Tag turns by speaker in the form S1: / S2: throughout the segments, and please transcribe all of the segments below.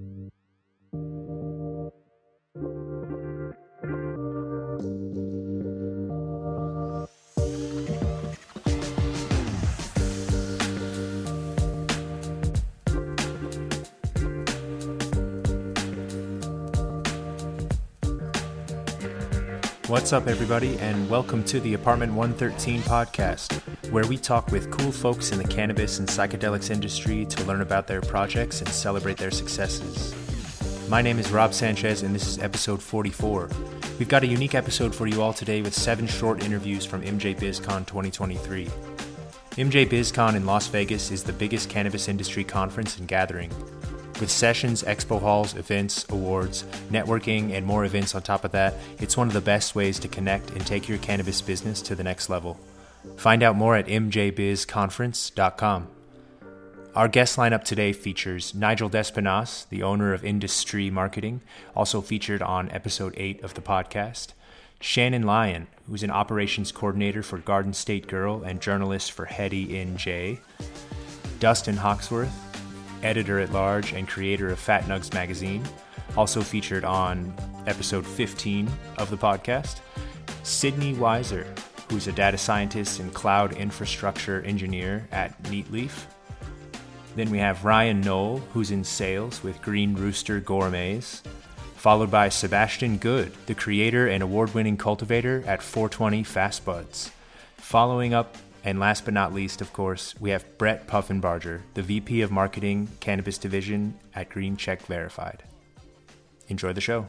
S1: Thank you. What's up, everybody, and welcome to the Apartment 113 podcast, where we talk with cool folks in the cannabis and psychedelics industry to learn about their projects and celebrate their successes. My name is Rob Sanchez, and this is episode 44. We've got a unique episode for you all today with seven short interviews from MJ BizCon 2023. MJ BizCon in Las Vegas is the biggest cannabis industry conference and gathering. With sessions, expo halls, events, awards, networking, and more events on top of that, it's one of the best ways to connect and take your cannabis business to the next level. Find out more at mjbizconference.com. Our guest lineup today features Nigel Despinasse, the owner of Industree Marketing, also featured on episode 8 of the podcast. Shannon Lyon, who's an operations coordinator for Garden State Girl and journalist for Heady NJ. Dustin Hoxworth, editor at large and creator of Fat Nugs magazine, also featured on episode 15 of the podcast. Sydney Weiser, who's a data scientist and cloud infrastructure engineer at Neatleaf. Then we have Ryan Noll, who's in sales with Green Rooster Gourmets, followed by Sebastian Good, the creator and award winning cultivator at 420 Fast Buds. Following up and last but not least, of course, we have Brett Puffenbarger, the VP of Marketing Cannabis Division at Green Check Verified. Enjoy the show.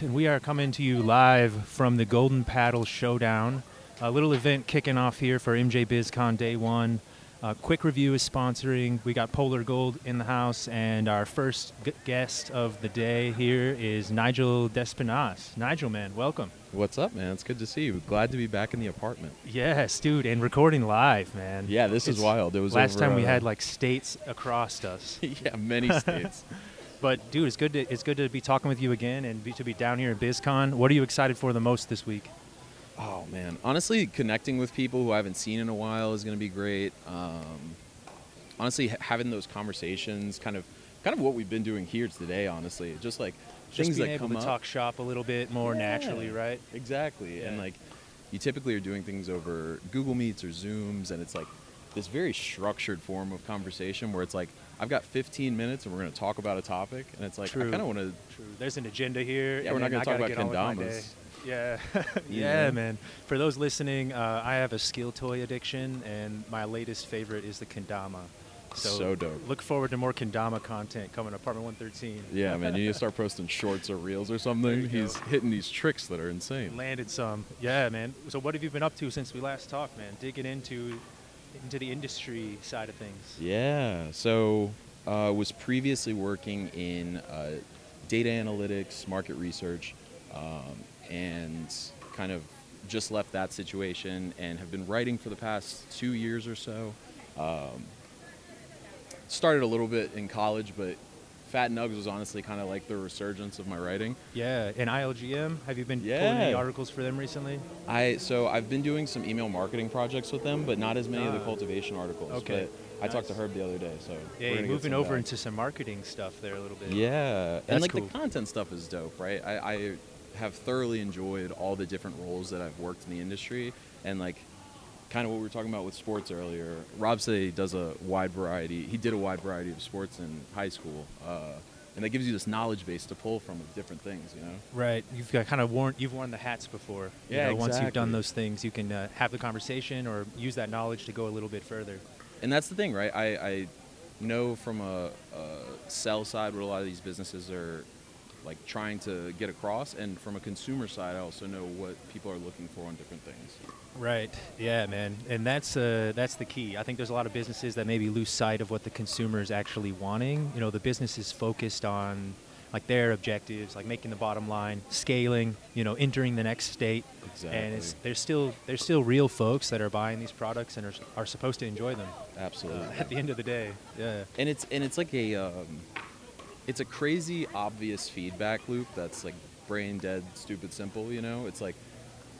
S1: And we are coming to you live from the Golden Paddle Showdown, a little event kicking off here for MJ BizCon Day One. Uh, Quick Review is sponsoring. We got Polar Gold in the house, and our first g- guest of the day here is Nigel Despinasse. Nigel, man, welcome.
S2: What's up, man? It's good to see you. Glad to be back in the apartment.
S1: Yes, dude, and recording live, man.
S2: Yeah, this
S1: It's-
S2: is wild. It was
S1: Last
S2: over,
S1: time we
S2: uh,
S1: had like states across us,
S2: yeah, many states.
S1: but dude, it's good to it's good to be talking with you again and be, to be down here in BizCon. What are you excited for the most this week?
S2: Oh man, honestly, connecting with people who I haven't seen in a while is going to be great. Um, honestly, ha- having those conversations, kind of, kind of what we've been doing here today. Honestly, just like
S1: Just
S2: things
S1: being
S2: that
S1: able
S2: come
S1: to
S2: up.
S1: talk shop a little bit more
S2: Yeah,
S1: naturally, right?
S2: Exactly, and
S1: Yeah.
S2: like you typically are doing things over Google Meets or Zooms, and it's like this very structured form of conversation where it's like I've got 15 minutes and we're going to talk about a topic, and it's like
S1: True.
S2: I kind of want to
S1: True. There's an agenda here.
S2: Yeah,
S1: and
S2: we're not
S1: then
S2: gonna
S1: I
S2: talk
S1: gotta
S2: about
S1: get on with my
S2: kendamas.
S1: day. Yeah, yeah, man. For those listening, uh, I have a skill toy addiction, and my latest favorite is the kendama. So,
S2: So dope.
S1: Look forward to more kendama content coming to Apartment 113.
S2: Yeah, man, you need to start posting shorts or reels or something. He's
S1: go.
S2: hitting these tricks that are insane.
S1: Landed some. Yeah, man. So what have you been up to since we last talked, man? Digging into into the industry side of things.
S2: Yeah, so uh, was previously working in uh, data analytics, market research, um, and kind of just left that situation and have been writing for the past two years or so. Um, started a little bit in college, but Fat Nugs was honestly kind of like the resurgence of my writing.
S1: Yeah, and ILGM. Have you been pulling any articles for them recently?
S2: I so I've been doing some email marketing projects with them, but not as many of the
S1: Ah.
S2: cultivation articles.
S1: Okay,
S2: But I talked to. Herb the other day, so
S1: Yeah,
S2: we're gonna get
S1: moving over
S2: back.
S1: into some marketing stuff there a little bit.
S2: Yeah,
S1: That's
S2: and like
S1: cool.
S2: the content stuff is dope, right? I, I have thoroughly enjoyed all the different roles that I've worked in the industry, and like kind of what we were talking about with sports earlier. Rob said he does a wide variety. He did a wide variety of sports in high school, uh, and that gives you this knowledge base to pull from of different things, you know.
S1: Right. You've got kind of worn you've worn the hats before. You
S2: Yeah,
S1: know, Once you've done those things, you can uh, have the conversation or use that knowledge to go a little bit further.
S2: and that's the thing, right? I, I know from a, a sell side what a lot of these businesses are like trying to get across, and from a consumer side, I also know what people are looking for on different things.
S1: Right. Yeah, man. And that's uh, that's the key. I think there's a lot of businesses that maybe lose sight of what the consumer is actually wanting. You know, the business is focused on like their objectives, like making the bottom line, scaling, you know, entering the next state. Exactly. And it's, there's still there's still real folks that are buying these products and are, are supposed to enjoy them
S2: Absolutely.
S1: uh, at the end of the day. Yeah.
S2: and it's and it's like a um, it's a crazy obvious feedback loop that's like brain dead stupid simple you know it's like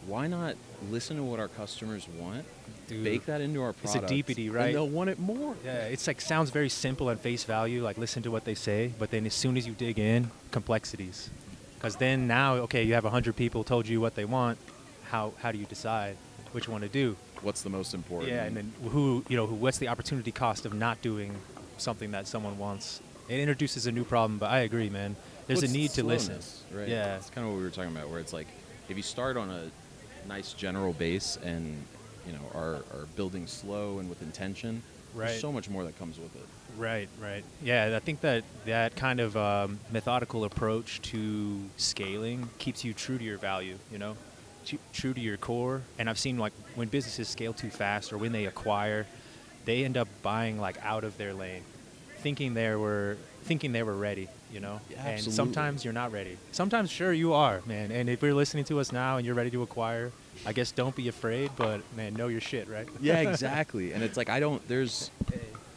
S2: why not listen to what our customers want,
S1: Dude,
S2: bake that into our product?
S1: it's a deepity, right?
S2: And they'll want it more.
S1: Yeah, it's like sounds very simple at face value, like listen to what they say, but then as soon as you dig in, complexities. Because then now, okay, you have 100 people told you what they want, how, how do you decide which one to do?
S2: What's the most important?
S1: Yeah, and then who, you know, who, what's the opportunity cost of not doing something that someone wants? It introduces a new problem, but I agree, man. There's
S2: Well,
S1: a need to listen.
S2: Right.
S1: Yeah.
S2: It's kind of what we were talking about, where it's like if you start on a nice general base and you know are, are building slow and with intention,
S1: Right.
S2: there's so much more that comes with it.
S1: Right, right. Yeah, I think that that kind of um, methodical approach to scaling keeps you true to your value, you know, Tru- true to your core. And I've seen like when businesses scale too fast or when they acquire, they end up buying like out of their lane, thinking they were thinking they were ready, you know.
S2: Yeah,
S1: and
S2: absolutely.
S1: sometimes you're not ready. Sometimes, sure, you are, man. And if you're listening to us now and you're ready to acquire, I guess don't be afraid, but man, know your shit, right?
S2: Yeah, exactly. and it's like I don't. There's.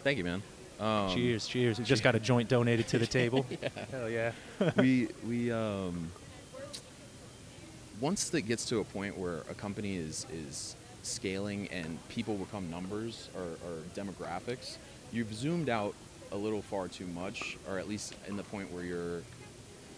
S2: Thank you, man. Um,
S1: cheers, cheers. We just got a joint donated to the table. Hell yeah.
S2: we we um once that gets to a point where a company is is scaling and people become numbers or, or demographics, you've zoomed out a little far too much, or at least in the point where you're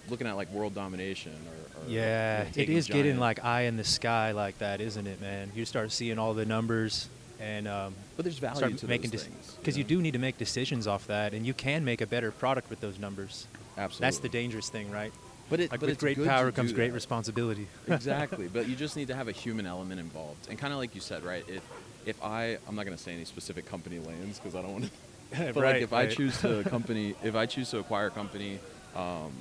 S2: looking at like world domination or, or
S1: Yeah,
S2: you know,
S1: it
S2: taking
S1: getting like eye in the sky like that, isn't it, man? You start seeing all the numbers and um,
S2: but there's value
S1: start
S2: to
S1: making because you
S2: know?
S1: do need to make decisions off that, and you can make a better product with those numbers.
S2: absolutely
S1: That's the dangerous thing, right?
S2: but it
S1: Like
S2: but
S1: with
S2: it's
S1: great power comes great
S2: that.
S1: responsibility.
S2: exactly but you just need to have a human element involved and kind of like you said right if if i i'm not going to say any specific company lanes because i don't want to but
S1: Right,
S2: like if i choose to company if i choose to acquire a company um,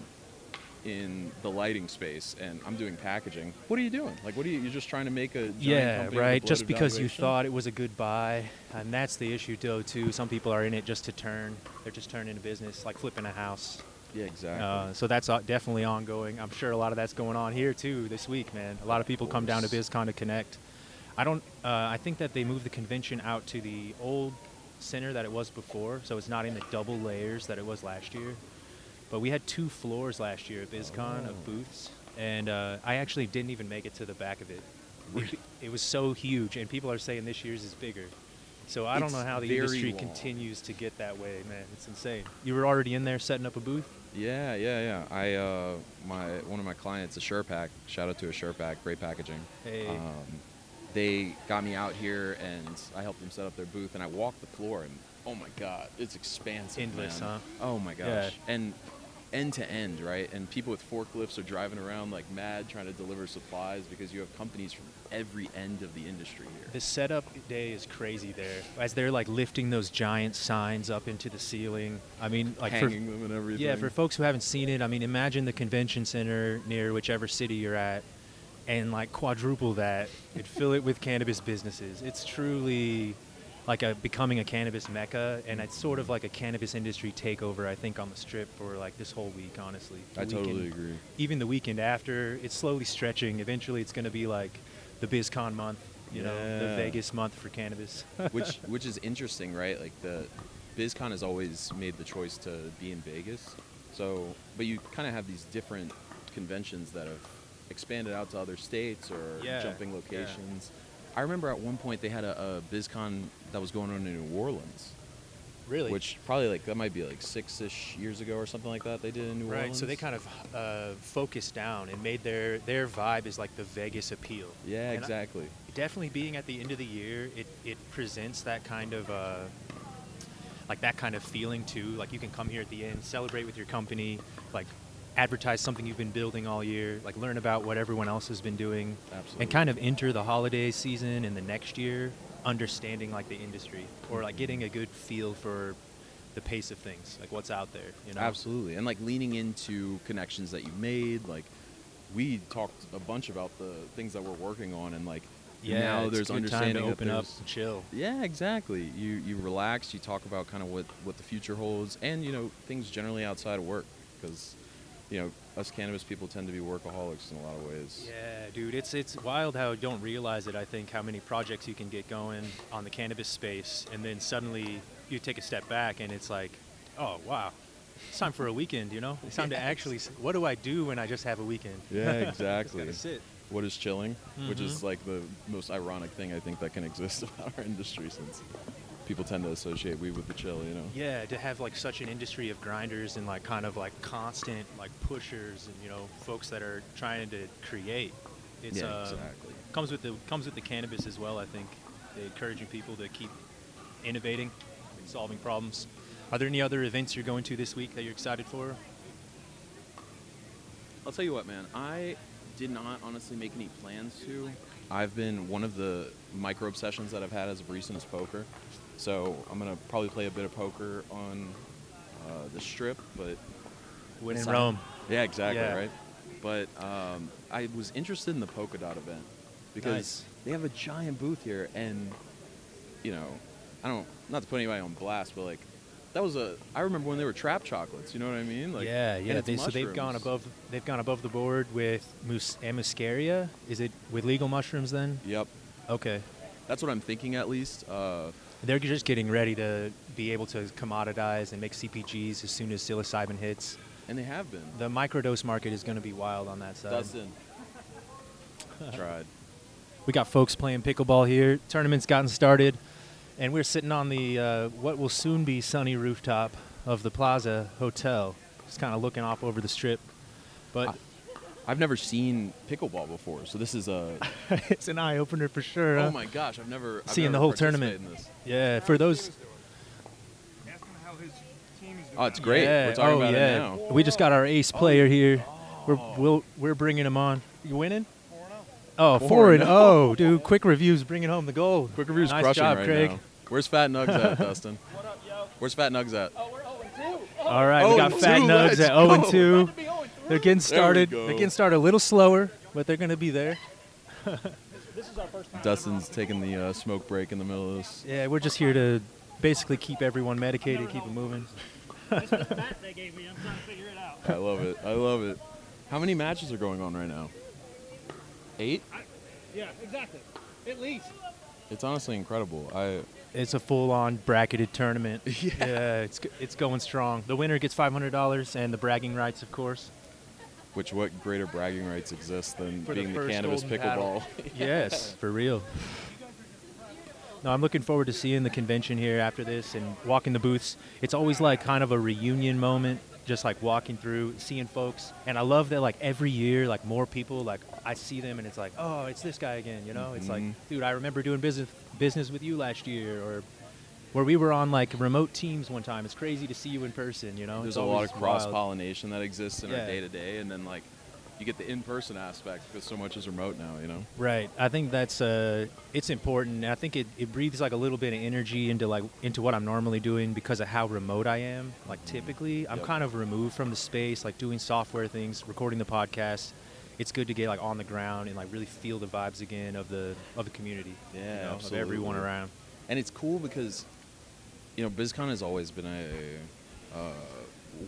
S2: in the lighting space and i'm doing packaging what are you doing like what are you you're just trying to make a
S1: yeah,
S2: company
S1: right. Just because you thought it was a good buy, and that's the issue, though. Too. Some people are in it just to turn. They're just turning a business, like flipping a house.
S2: yeah exactly
S1: Uh, so that's uh, definitely ongoing. I'm sure a lot of that's going on here too this week, man. A lot of people come down to. BizCon to connect. I don't. Uh, I think that they moved the convention out to the old center that it was before, so it's not in the double layers that it was last year. But we had two floors last year at BizCon
S2: Oh.
S1: of booths, and uh, I actually didn't even make it to the back of it. It, it was so huge, and people are saying this year's is bigger. So I don't know how the industry
S2: long.
S1: continues to get that way, man. It's insane. You were already in there setting up a booth.
S2: Yeah, yeah, yeah. I uh, my one of my clients, a Surepack. Shout out to a Surepack, great packaging.
S1: Hey.
S2: Um, they got me out here, and I helped them set up their booth. And I walked the floor, and oh my god, it's expansive.
S1: Endless,
S2: man.
S1: huh?
S2: Oh my gosh.
S1: Yeah.
S2: And end to end, right? And people with forklifts are driving around like mad trying to deliver supplies because you have companies from every end of the industry here.
S1: The setup day is crazy there. As they're like lifting those giant signs up into the ceiling. I mean, like for,
S2: Hanging them and everything.
S1: yeah, for folks who haven't seen it, I mean, imagine the convention center near whichever city you're at, and like quadruple that and fill it with cannabis businesses. It's truly like a becoming a cannabis mecca, and it's sort of like a cannabis industry takeover. I think on the strip for like this whole week, honestly. The
S2: I totally agree.
S1: Even the weekend after, it's slowly stretching. Eventually, it's going to be like the BizCon month. You know, the Vegas month for cannabis.
S2: which which is interesting, right? Like the BizCon has always made the choice to be in Vegas. So, but you kind of have these different conventions that have expanded out to other states or
S1: Yeah,
S2: jumping
S1: yeah.
S2: locations. I remember at one point they had a, a BizCon that was going on in New Orleans,
S1: really?
S2: which probably like that might be like six-ish years ago or something like that. They did in New
S1: right.
S2: Orleans.
S1: So they kind of uh, focused down and made their their vibe is like the Vegas appeal.
S2: yeah,
S1: And I-
S2: exactly.
S1: definitely being at the end of the year, it, it presents that kind of uh, like that kind of feeling too. Like you can come here at the end, celebrate with your company, like advertise something you've been building all year, like learn about what everyone else has been doing,
S2: Absolutely.
S1: and kind of enter the holiday season and the next year understanding like the industry or like mm-hmm. getting a good feel for the pace of things, like what's out there. You know,
S2: Absolutely, and like leaning into connections that you made. Like we talked a bunch about the things that we're working on, and like
S1: Yeah,
S2: now there's
S1: good time
S2: understanding
S1: to open up and chill.
S2: Yeah, exactly. You you relax. You talk about kind of what what the future holds, and you know things generally outside of work, because you know us cannabis people tend to be workaholics in a lot of ways.
S1: Yeah, dude, it's it's wild how you don't realize it. I think how many projects you can get going on the cannabis space, and then suddenly you take a step back, and it's like, oh wow, it's time for a weekend. You know, it's time to actually. What do I do when I just have a weekend?
S2: Yeah,
S1: Just
S2: exactly.
S1: gotta sit.
S2: what is chilling, which is
S1: Mhm.
S2: like the most ironic thing I think that can exist about our industry since people tend to associate weed with the chill, you know.
S1: Yeah, to have like such an industry of grinders and like kind of like constant like pushers and you know folks that are trying to create. It's
S2: Yeah,
S1: uh,
S2: exactly.
S1: comes with the comes with the cannabis as well. I think They're encouraging people to keep innovating and solving problems. Are there any other events you're going to this week that you're excited for?
S2: I'll tell you what, man. I did not honestly make any plans to. I've been one of the micro obsessions that I've had as of recent is poker. So I'm gonna probably play a bit of poker on uh, the strip, but
S1: When in Rome.
S2: Yeah, exactly,
S1: Yeah.
S2: right? But um, I was interested in the Polka Dot event because
S1: Nice.
S2: they have a giant booth here, and you know, I don't not to put anybody on blast, but like that was a. I remember when they were trap chocolates. You know what I mean? Like
S1: yeah, yeah. They, so they've gone above. They've gone above the board with mus- muscaria. Is it with legal mushrooms then?
S2: Yep,
S1: Okay.
S2: that's what I'm thinking at least. Uh,
S1: They're just getting ready to be able to commoditize and make CPGs as soon as psilocybin hits.
S2: and they have been.
S1: The microdose market is going to be wild on that side.
S2: Dustin tried.
S1: We got folks playing pickleball here. Tournament's gotten started, and we're sitting on the uh, what will soon be sunny rooftop of the Plaza Hotel, just kind of looking off over the strip. But
S2: I've never seen pickleball before, so this is a.
S1: it's an eye opener for sure. Oh huh?
S2: oh my gosh, I've never I've
S1: Seeing the whole tournament.
S2: in this.
S1: Yeah, for those.
S3: Ask him how his team is doing.
S2: Oh, it's great.
S1: Yeah.
S2: We're talking
S1: oh,
S2: about
S1: yeah.
S2: it now.
S1: We just got our ace oh. player here. We're oh. we'll, we're bringing him on. You winning?
S3: 4-0.
S1: Oh,
S2: Four
S1: four and
S2: and
S1: oh, dude! Quick reviews, bringing home the gold.
S2: Quick review's
S1: nice
S2: crushing
S1: job,
S2: right
S1: Craig.
S2: now. Where's Fat Nugs at, Dustin?
S3: What up, yo?
S2: Where's Fat Nugs at?
S3: Oh, we're 0 2.
S1: All right, we
S2: Oh,
S1: got Fat
S2: two,
S1: Nugs at 0 and
S2: go.
S1: 2.
S3: To be 0
S1: They're getting started. They're getting started a little slower, but they're going to be there.
S3: This is our first time.
S2: Dustin's taking the uh, smoke break in the middle of this.
S1: Yeah, we're just here to basically keep everyone medicated, keep it moving.
S3: This is the bat they gave me. I'm trying to figure it out.
S2: I love it. I love it. How many matches are going on right now? Eight?
S3: I, yeah, exactly. At least.
S2: It's honestly incredible. I
S1: It's a full-on bracketed tournament. Yeah, it's it's going strong. The winner gets $500 and the bragging rights, of course.
S2: Which what greater bragging rights exist than
S1: For
S2: being the,
S1: first
S2: cannabis
S1: golden
S2: pickleball?
S1: Yes, for real. No, I'm looking forward to seeing the convention here after this and walking the booths. It's always like kind of a reunion moment, just like walking through, seeing folks. And I love that like every year, like more people, like I see them and it's like, oh, it's this guy again, you know? It's like,
S2: Mhm.
S1: dude, I remember doing business business with you last year, or where we were on like remote teams one time. It's crazy to see you in person, you know?
S2: There's a lot of cross pollination that exists in
S1: Yeah.
S2: our day to day, and then like you get the in person aspect because so much is remote now. You know.
S1: Right. I think that's uh, it's important. I think it, it breathes like a little bit of energy into like into what I'm normally doing because of how remote I am. Like typically, I'm
S2: Yep.
S1: kind of removed from the space, like doing software things, recording the podcast. It's good to get like on the ground and like really feel the vibes again of the of the community. you
S2: Yeah,
S1: know, of everyone around.
S2: and it's cool because you know BizCon has always been a uh,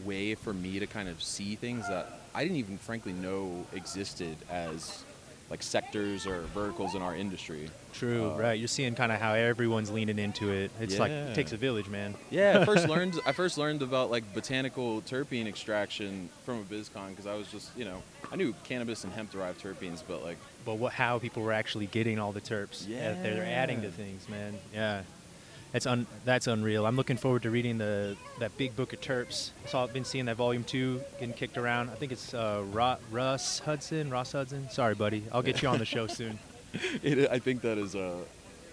S2: way for me to kind of see things that I didn't even frankly know existed as like sectors or verticals in our industry.
S1: True.
S2: Uh,
S1: right. You're seeing kind of how everyone's leaning into it. It's like it takes a village, man.
S2: Yeah, I first learned I first learned about like botanical terpene extraction from a BizCon because I was just you know I knew cannabis and hemp derived terpenes, but like
S1: but what how people were actually getting all the terps that they're adding to things, man. Yeah, that's un that's unreal. I'm looking forward to reading the that big book of terps. So I've been seeing that volume two getting kicked around. I think it's uh, Russ Hudson. Ross Hudson. Sorry, buddy. I'll get you on the show soon.
S2: it, I think that is uh,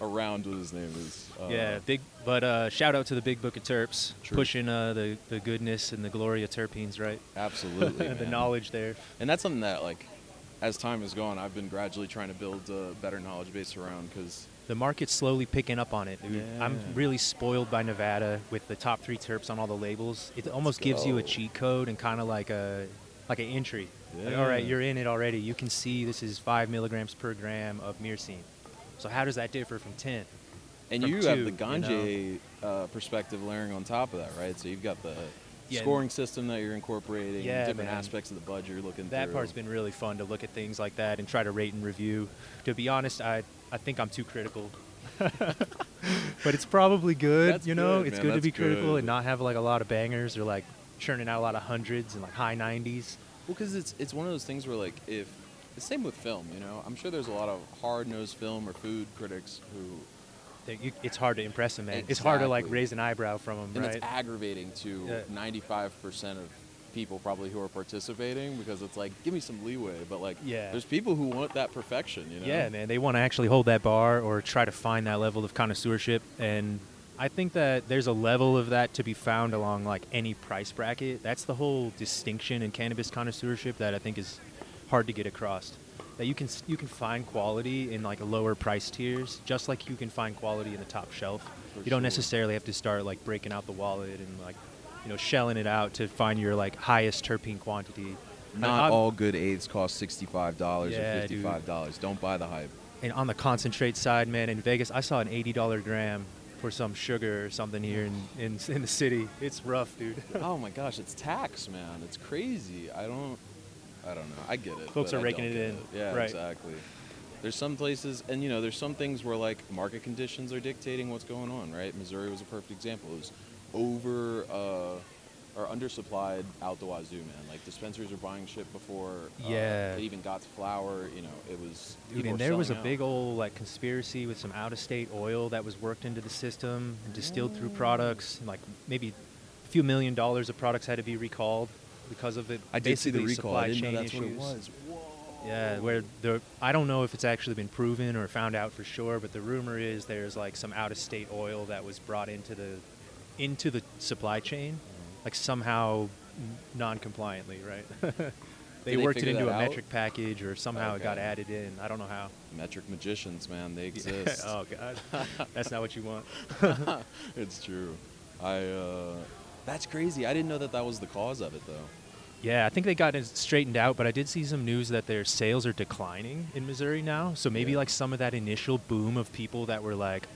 S2: around what his name is. Uh,
S1: yeah, big. But uh, shout out to the big book of terps,
S2: True.
S1: pushing uh, the the goodness and the glory of terpenes, right?
S2: absolutely.
S1: the knowledge there.
S2: and that's something that like as time has gone, I've been gradually trying to build a better knowledge base around because
S1: The market's slowly picking up on it. Dude. I'm really spoiled by Nevada with the top three terps on all the labels. It almost
S2: Let's
S1: gives you a cheat code and kind of like a like an entry. Like, all right, you're in it already. You can see this is five milligrams per gram of myrcene. So how does that differ from ten?
S2: and
S1: From
S2: you have
S1: two,
S2: the
S1: you
S2: ganja uh, perspective layering on top of that, right? So you've got the
S1: Yeah.
S2: scoring system that you're incorporating,
S1: Yeah,
S2: different
S1: man.
S2: aspects of the budget you're looking through.
S1: That
S2: through.
S1: part's been really fun to look at things like that and try to rate and review. To be honest, I I think I'm too critical. but it's probably good,
S2: That's
S1: you know.
S2: good,
S1: it's
S2: man,
S1: good to be critical
S2: good.
S1: and not have like a lot of bangers or like churning out a lot of hundreds and like high 90s.
S2: Well, because it's it's one of those things where like if the same with film. You know, I'm sure there's a lot of hard-nosed film or food critics who,
S1: you- It's hard to impress them, man. It's hard to like raise an eyebrow from them,
S2: and
S1: right?
S2: it's aggravating to
S1: Yeah.
S2: 95% of people probably who are participating because it's like, give me some leeway. But like,
S1: Yeah.
S2: there's people who want that perfection. You know?
S1: Yeah, man. They want to actually hold that bar or try to find that level of connoisseurship. And I think that there's a level of that to be found along like any price bracket. That's the whole distinction in cannabis connoisseurship that I think is hard to get across. That you can you can find quality in like lower price tiers, just like you can find quality in the top shelf.
S2: For
S1: you don't
S2: sure.
S1: necessarily have to start like breaking out the wallet and like you know shelling it out to find your like highest terpene quantity.
S2: Not all good aids cost $65
S1: Yeah,
S2: or $55. Don't buy the hype.
S1: And on the concentrate side, man, in Vegas, I saw an eighty dollar gram for some sugar or something here in, in in the city. It's rough, dude.
S2: oh my gosh, it's tax, man. It's crazy. I don't, I don't know. I get it.
S1: Folks are
S2: I
S1: raking it in.
S2: Yeah,
S1: Right.
S2: exactly. There's some places, and you know, there's some things where like market conditions are dictating what's going on, right? Missouri was a perfect example. It was over uh, or undersupplied out the wazoo, man. Like dispensaries were buying shit before. uh,
S1: Yeah.
S2: it even got to flour. You know, it was.
S1: Dude, and there was a
S2: out.
S1: big old like conspiracy with some out of state oil that was worked into the system and distilled through products. and, Like maybe a few million dollars of products had to be recalled because of it.
S2: I did see the
S1: basically
S2: recall.
S1: Supply
S2: I didn't
S1: chain
S2: know that's
S1: issues.
S2: what it was.
S1: Yeah, where the I don't know if it's actually been proven or found out for sure, but the rumor is there's like some out of state oil that was brought into the into the supply chain, like somehow non compliantly, right? they
S2: Did they
S1: worked it into a
S2: out?
S1: metric package or somehow it got added in. I don't know how.
S2: Metric magicians, man. They exist.
S1: oh god. That's not what you want.
S2: it's true. I. Uh, that's crazy. I didn't know that that was the cause of it, though.
S1: Yeah, I think they got it straightened out, but I did see some news that their sales are declining in Missouri now. So maybe
S2: Yeah.
S1: like some of that initial boom of people that were like,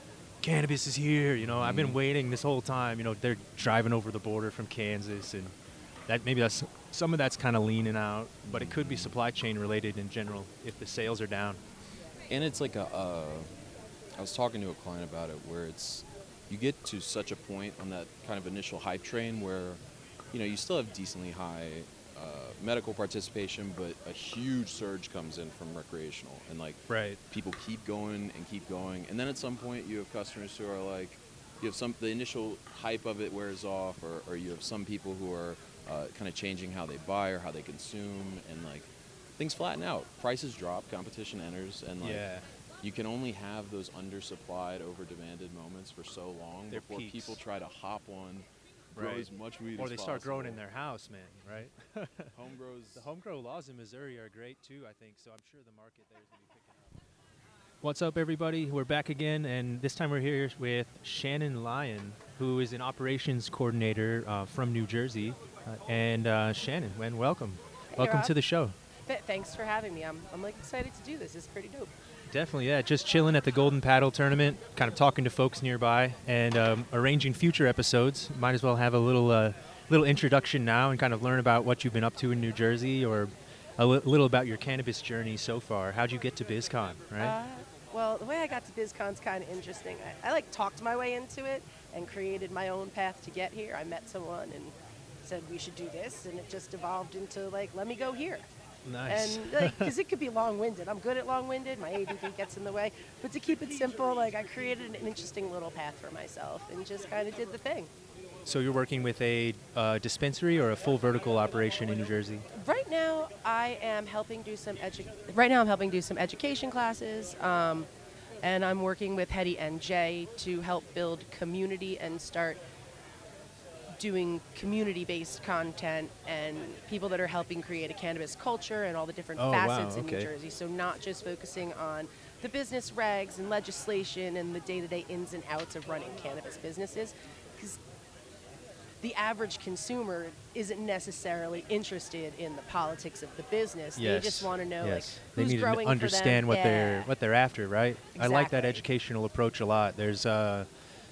S1: cannabis is here, you know, I've been
S2: Mhm.
S1: waiting this whole time, you know, they're driving over the border from Kansas and that maybe that's some of that's kind of leaning out, but it could be supply chain related in general if the sales are down.
S2: And it's like a. Uh, I was talking to a client about it, where it's you get to such a point on that kind of initial hype train where, you know, you still have decently high uh, medical participation, but a huge surge comes in from recreational, and like
S1: Right.
S2: people keep going and keep going, and then at some point you have customers who are like, you have some the initial hype of it wears off, or, or you have some people who are uh, kind of changing how they buy or how they consume, and like things flatten out, prices drop, competition enters, and like
S1: yeah.
S2: you can only have those undersupplied, over demanded moments for so long
S1: They're
S2: before
S1: peaks.
S2: people try to hop on, grow
S1: Right.
S2: as much weed
S1: Or
S2: as
S1: they start growing in their house, man, right?
S2: home grows.
S1: The home grow laws in Missouri are great too, I think. So I'm sure the market there is going to be picking up. What's up, everybody? We're back again, and this time we're here with Shannon Lyon, who is an operations coordinator uh, from New Jersey. Uh, and uh, Shannon, man, welcome.
S4: Hey,
S1: welcome
S4: Rob.
S1: to the show.
S4: Th- thanks for having me. I'm, I'm like excited to do this. It's pretty dope.
S1: Definitely, yeah. Just chilling at the Golden Paddle tournament, kind of talking to folks nearby, and um, arranging future episodes. Might as well have a little uh, little introduction now and kind of learn about what you've been up to in New Jersey, or a li- little about your cannabis journey so far. How'd you get to BizCon, right?
S4: Uh, well, the way I got to BizCon's kind of interesting. I, I like talked my way into it and created my own path to get here. I met someone and said we should do this, and it just evolved into like, let me go here.
S1: Nice.
S4: And like, because it could be long-winded. I'm good at long-winded. My ADD gets in the way. But to keep it simple, like I created an interesting little path for myself and just kind of did the thing.
S1: so you're working with a uh, dispensary or a full vertical operation in New Jersey?
S4: Right now, I am helping do some edu- Right now, I'm helping do some education classes, um, and I'm working with Heady NJ to help build community and start doing community-based content and people that are helping create a cannabis culture and all the different
S1: Oh, wow,
S4: facets in New. Jersey. So not just focusing on the business regs and legislation and the day-to-day ins and outs of running cannabis businesses, because the average consumer isn't necessarily interested in the politics of the business. They just want to know
S1: yes.
S4: like
S1: they need
S4: growing
S1: to
S4: for
S1: understand
S4: them.
S1: what
S4: Yeah.
S1: they're what they're after, right? I like that educational approach a lot. There's uh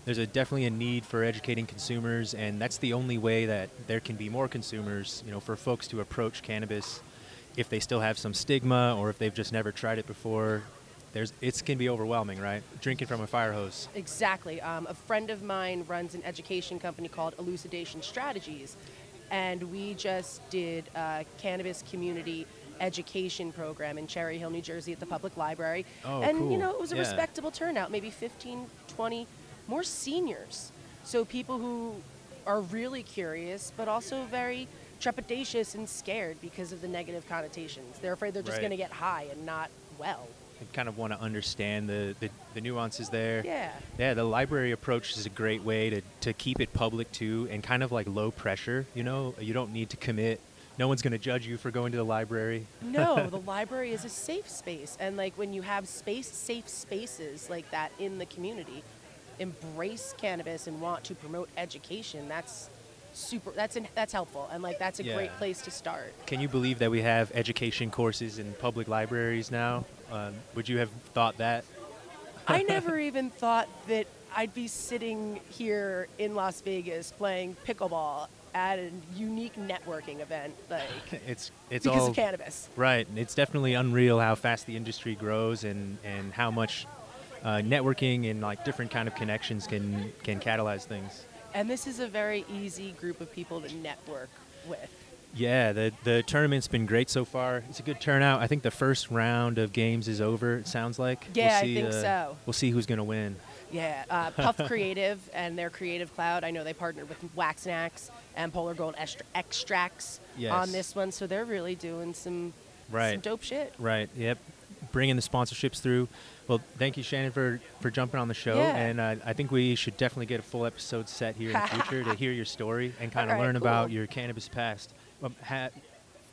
S1: there's a definitely a need for educating consumers, and that's the only way that there can be more consumers. You know, for folks to approach cannabis, if they still have some stigma or if they've just never tried it before, there's it can be overwhelming, right? Drinking from a fire hose.
S4: Exactly. Um, a friend of mine runs an education company called Elucidation Strategies, and we just did a cannabis community education program in Cherry Hill, New Jersey at the public library.
S1: Oh,
S4: and you know, it was a
S1: Yeah.
S4: respectable turnout, maybe 15, 20 more seniors. So people who are really curious but also very trepidatious and scared because of the negative connotations. They're afraid they're just
S1: Right.
S4: going to get high and not well.
S1: I kind of want to understand the, the, the nuances there.
S4: Yeah.
S1: Yeah, the library approach is a great way to, to keep it public too and kind of like low pressure. You know, you don't need to commit. No one's going to judge you for going to the library.
S4: No, the library is a safe space, and like when you have space, safe spaces like that in the community, embrace cannabis and want to promote education. That's super. That's in, that's helpful, and like that's a great place to start.
S1: Can you believe that we have education courses in public libraries now? Um, would you have thought that?
S4: I never even thought that I'd be sitting here in Las Vegas playing pickleball at a unique networking event, like
S1: It's it's
S4: because
S1: all
S4: of cannabis.
S1: right. It's definitely unreal how fast the industry grows and and how much uh, networking and like different kind of connections can can catalyze things.
S4: And this is a very easy group of people to network with.
S1: Yeah, the the tournament's been great so far. It's a good turnout. I think the first round of games is over. It sounds like.
S4: Yeah, I
S1: see,
S4: think
S1: uh,
S4: so.
S1: We'll see who's gonna win.
S4: Yeah, uh, Puff Creative and their Creative Cloud. I know they partnered with Wax Nax and Polar Gold Extra- Extracts
S1: Yes.
S4: on this one, so they're really doing some
S1: Right.
S4: some dope shit.
S1: Right. Yep. Bringing the sponsorships through. Well, thank you, Shannon, for, for jumping on the show.
S4: Yeah.
S1: And uh, I think we should definitely get a full episode set here in the future to hear your story and kind of
S4: Alright,
S1: learn about your cannabis past. Um, ha-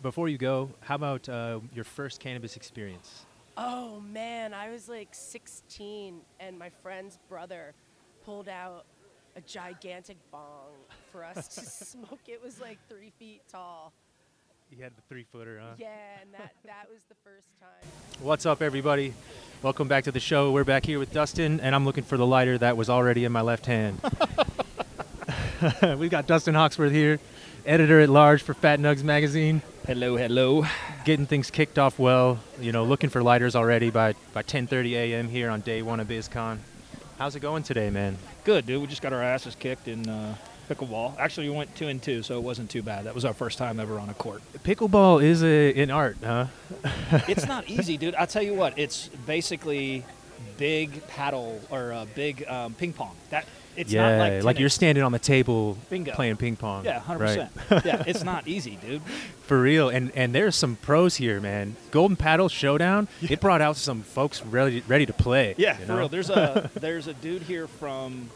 S1: before you go, how about uh, your first cannabis experience?
S4: Oh man, I was like 16, and my friend's brother pulled out a gigantic bong for us to smoke. It was like three feet tall.
S1: You had the three footer, huh?
S4: Yeah, and that that was the first time.
S1: What's up, everybody? Welcome back to the show. We're back here with Dustin, and I'm looking for the lighter that was already in my left hand. We've got Dustin Hoxworth here, editor at large for Fat Nugs magazine,
S5: Hello, hello.
S1: getting things kicked off well. You know, looking for lighters already by by 10:30 a.m. here on day one of BizCon. How's it going today, man?
S5: Good, dude. We just got our asses kicked in uh, pickleball. Actually, we went two and two, so it wasn't too bad. That was our first time ever on a court.
S1: Pickleball is a, an art, huh?
S5: it's not easy, dude. I'll tell you what. It's basically big paddle or a big um, ping pong. That it's
S1: yeah,
S5: not like
S1: like you're standing on the table
S5: Bingo.
S1: playing ping pong.
S5: Yeah, hundred
S1: right?
S5: percent. Yeah, it's not easy, dude.
S1: For real, and and there's some pros here, man. Golden Paddle Showdown. It brought out some folks ready ready to play.
S5: Yeah,
S1: you
S5: for real. There's a there's a dude here from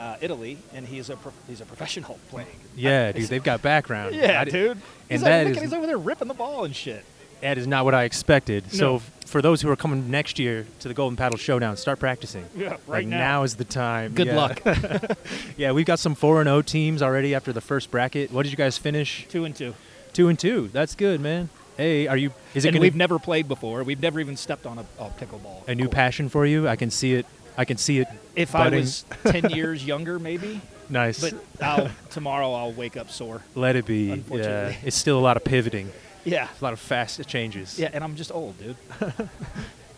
S5: uh, Italy, and he's a prof- he's a professional playing.
S1: yeah, dude, they've got background.
S5: Yeah,
S1: I
S5: dude.
S1: And
S5: He's,
S1: that
S5: like,
S1: is
S5: he's over there ripping the ball and shit.
S1: that is not what I expected. So f- for those who are coming next year to the Golden Paddle Showdown, start practicing.
S5: Yeah,
S1: Like,
S5: right now.
S1: is the time.
S5: Good
S1: Yeah.
S5: luck.
S1: yeah, we've got some four and O teams already after the first bracket. What did you guys finish?
S5: two and two.
S1: Two and two. That's good, man. Hey, are you? Is it
S5: and we've never played before. We've never even stepped on a, a pickleball.
S1: a new
S5: court.
S1: passion for you? I can see it. I can see it.
S5: If I was ten years younger, maybe.
S1: Nice.
S5: But I'll, tomorrow I'll wake up sore.
S1: Let it be. Yeah, it's still a lot of pivoting,
S5: Yeah.
S1: a lot of fast changes.
S5: Yeah, and I'm just old, dude.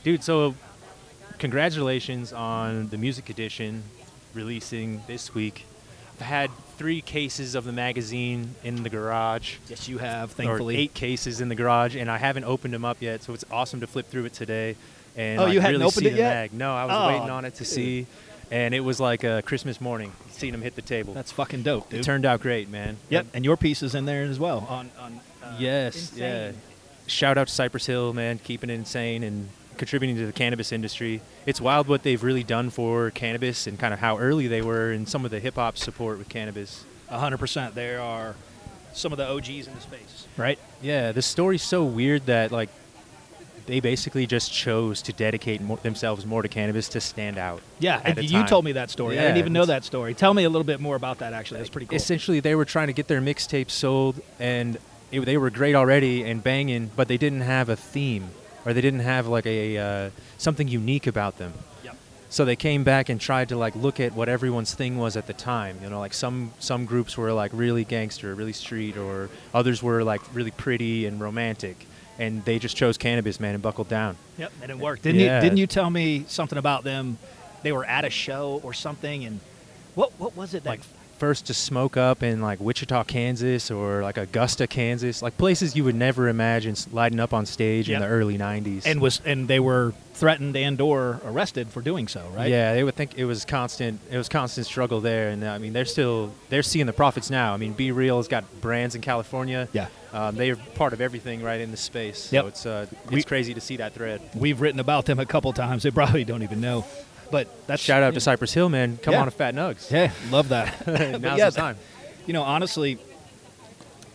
S1: dude. So, congratulations on the music edition releasing this week. I've had three cases of the magazine in the garage,
S5: Yes, you have.
S1: or
S5: Thankfully.
S1: eight cases in the garage, and I haven't opened them up yet. So it's awesome to flip through it today. And
S5: Oh,
S1: like,
S5: you hadn't
S1: really
S5: opened it yet?
S1: mag. No, I was
S5: Oh,
S1: waiting on it to
S5: dude.
S1: see, and it was like a Christmas morning, seeing them hit the table.
S5: That's fucking dope, dude.
S1: it turned out great, man.
S5: Yep, and your piece is in there as well. On on. Uh,
S1: Yes, yeah. Shout out to Cypress Hill, man, keeping it insane and contributing to the cannabis industry. It's wild what they've really done for cannabis and kind of how early they were and some of the hip hop support with cannabis.
S5: A hundred percent. They are some of the OGs in the space, right?
S1: Yeah, the story's so weird that like they basically just chose to dedicate more, themselves more to cannabis to stand out.
S5: Yeah, and you
S1: time.
S5: told me that story. I didn't even know that story. Tell me a little bit more about that. Actually, that's pretty cool.
S1: Essentially, they were trying to get their mixtapes sold, and it, they were great already and banging, but they didn't have a theme or they didn't have like a uh, something unique about them.
S5: Yep.
S1: So they came back and tried to like look at what everyone's thing was at the time. You know, like some some groups were like really gangster, really street, or others were like really pretty and romantic, and they just chose cannabis, man, and buckled down.
S5: Yep, and it worked. Didn't
S1: Yeah.
S5: you? Didn't you tell me something about them? They were at a show or something, and what what was it? That
S1: Like first to smoke up in like Wichita, Kansas, or like Augusta, Kansas, like places you would never imagine lighting up on stage
S5: Yep.
S1: in the early '90s.
S5: and was and they were threatened and or arrested for doing so, right?
S1: Yeah, they would think it was constant. It was constant struggle there, and I mean, they're still they're seeing the profits now. I mean, B-Real has got brands in California.
S5: Yeah.
S1: um, they're part of everything right in the space. So
S5: Yep.
S1: it's uh, it's
S5: We-
S1: crazy to see that thread.
S5: We've written about them a couple times. They probably don't even know. But that's
S1: Shout out to Cypress Hill, man. Come
S5: Yeah.
S1: on to Fat Nugs.
S5: Yeah, love that.
S1: Now's
S5: yeah,
S1: the time.
S5: You know, honestly,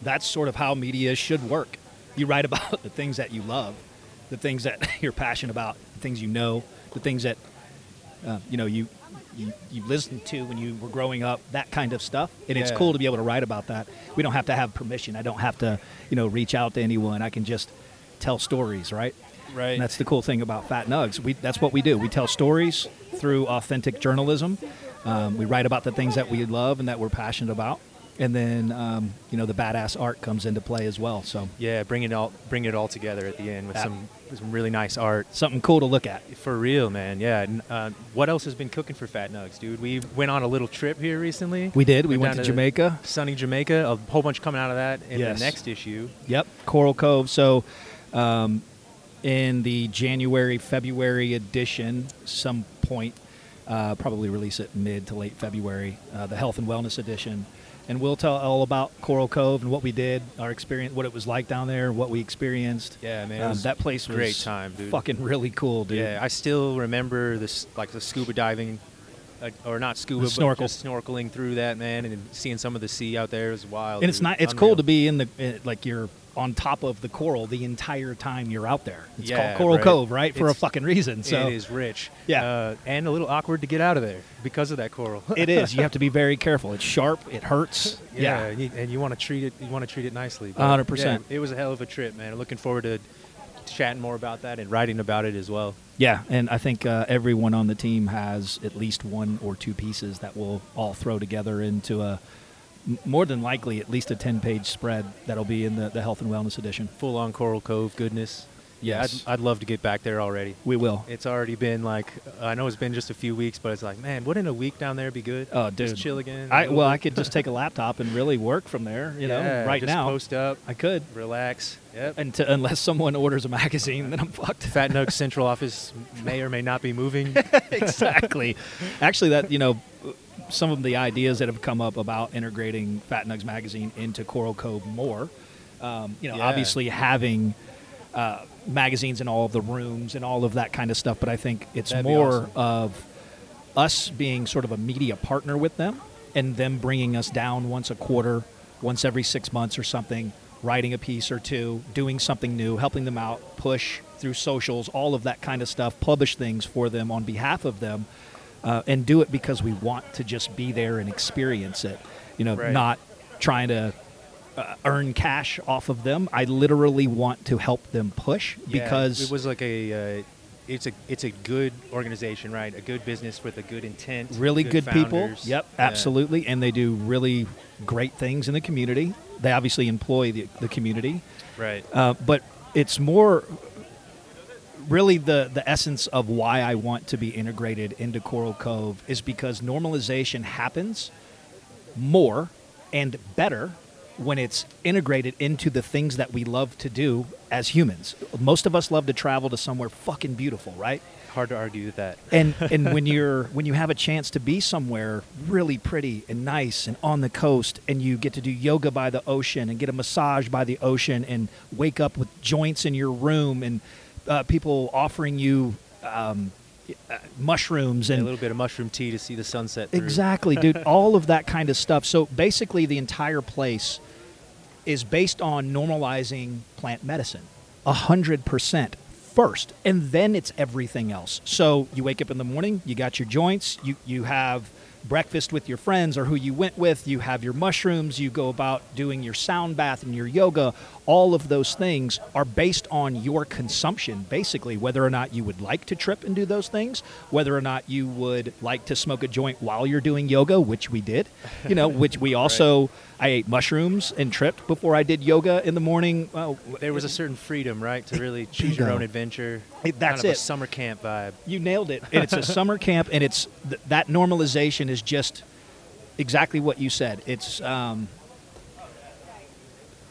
S5: that's sort of how media should work. You write about the things that you love, the things that you're passionate about, the things you know, the things that uh, you know you, you you listened to when you were growing up, that kind of stuff. And it's cool to be able to write about that. We don't have to have permission. I don't have to, you know, reach out to anyone. I can just tell stories, right?
S1: Right.
S5: And that's the cool thing about Fat Nugs. We, that's what we do. We tell stories through authentic journalism. Um, we write about the things that we love and that we're passionate about, and then um, you know the badass art comes into play as well. So
S1: Yeah, bring it all bring it all together at the end with
S5: Yeah.
S1: some some really nice art.
S5: something cool to look at.
S1: For real, man. Yeah. and, Uh, what else has been cooking for Fat Nugs, dude? We went on a little trip here recently.
S5: We did. We went
S1: down
S5: to Jamaica.
S1: sunny Jamaica. A whole bunch coming out of that in
S5: Yes.
S1: the next issue.
S5: Yep, Coral Cove. So, um, in the January February edition, some point, uh, probably release it mid to late February, uh, the Health and Wellness edition, and we'll tell all about Coral Cove and what we did, our experience, what it was like down there, what we experienced.
S1: Yeah, man.
S5: Um, that place was
S1: great time, dude.
S5: Fucking really cool, dude.
S1: Yeah, I still remember this, like the scuba diving, uh, or not scuba,
S5: The snorkel.
S1: but just snorkeling through that, man, and seeing some of the sea out there is wild.
S5: and it's not. It's
S1: Unreal.
S5: cool to be in the uh, like you're on top of the coral the entire time you're out there. It's
S1: Yeah,
S5: called Coral
S1: right.
S5: Cove, right? For a fucking reason. So
S1: it is rich.
S5: Yeah.
S1: uh, and a little awkward to get out of there because of that coral.
S5: it is. You have to be very careful. It's sharp. It hurts.
S1: yeah, and you, and you want to treat it. You want to treet it nicely.
S5: hundred percent.
S1: yeah, it was a hell of a trip, man. Looking forward to chatting more about that and writing about it as well.
S5: Yeah, and I think uh, everyone on the team has at least one or two pieces that we'll all throw together into a more than likely at least a 10 page spread that'll be in the, the health and wellness edition.
S1: Full on Coral Cove goodness.
S5: Yes.
S1: I'd, I'd love to get back there already.
S5: We will.
S1: It's already been like I know it's been just a few weeks, but it's like, man, wouldn't a week down there be good?
S5: Oh, dude.
S1: just chill again.
S5: I, well, I could just take a laptop and really work from there, you know,
S1: Yeah,
S5: right
S1: just
S5: now.
S1: post up,
S5: I could.
S1: relax. Yep.
S5: And to, unless someone orders a magazine, then I'm fucked.
S1: Fat Nug's central office may or may not be moving.
S5: exactly. Actually, that you know, some of the ideas that have come up about integrating Fat Nugs magazine into Coral Cove more. Um, you know,
S1: Yeah.
S5: obviously having uh, magazines in all of the rooms and all of that kind of stuff, but I think it's
S1: That'd
S5: more
S1: awesome.
S5: of us being sort of a media partner with them and them bringing us down once a quarter, once every six months or something, writing a piece or two, doing something new, helping them out, push through socials, all of that kind of stuff, publish things for them on behalf of them, uh, and do it because we want to just be there and experience it. You know,
S1: Right.
S5: not trying to uh, earn cash off of them. I literally want to help them push
S1: Yeah,
S5: because
S1: it was like a. Uh, it's a it's a good organization, right? A good business with a good intent.
S5: really good, people.
S1: founders.
S5: Yep,
S1: Yeah.
S5: absolutely, and they do really great things in the community. They obviously employ the, the community,
S1: Right.
S5: uh, but it's more really the the essence of why I want to be integrated into Coral Cove is because normalization happens more and better when it's integrated into the things that we love to do as humans. Most of us love to travel to somewhere fucking beautiful, right?
S1: Hard to argue with that.
S5: and and when you're when you have a chance to be somewhere really pretty and nice and on the coast and you get to do yoga by the ocean and get a massage by the ocean and wake up with joints in your room and uh, people offering you um, uh, mushrooms and a
S1: little bit of mushroom tea to see the sunset. through.
S5: Exactly, dude. All of that kind of stuff. So basically, the entire place is based on normalizing plant medicine, a hundred percent first, and then it's everything else. So you wake up in the morning, you got your joints, you you have breakfast with your friends or who you went with, you have your mushrooms, you go about doing your sound bath and your yoga. All of those things are based on your consumption, basically, whether or not you would like to trip and do those things, whether or not you would like to smoke a joint while you're doing yoga, which we did, you know, which we also, I ate mushrooms and tripped before I did yoga in the morning. Well,
S1: There was a certain freedom, right, to really choose your own adventure.
S5: Hey, that's
S1: kind of
S5: it.
S1: A summer camp vibe.
S5: You nailed it. And it's a summer camp, and it's th- that normalization is just exactly what you said. It's um,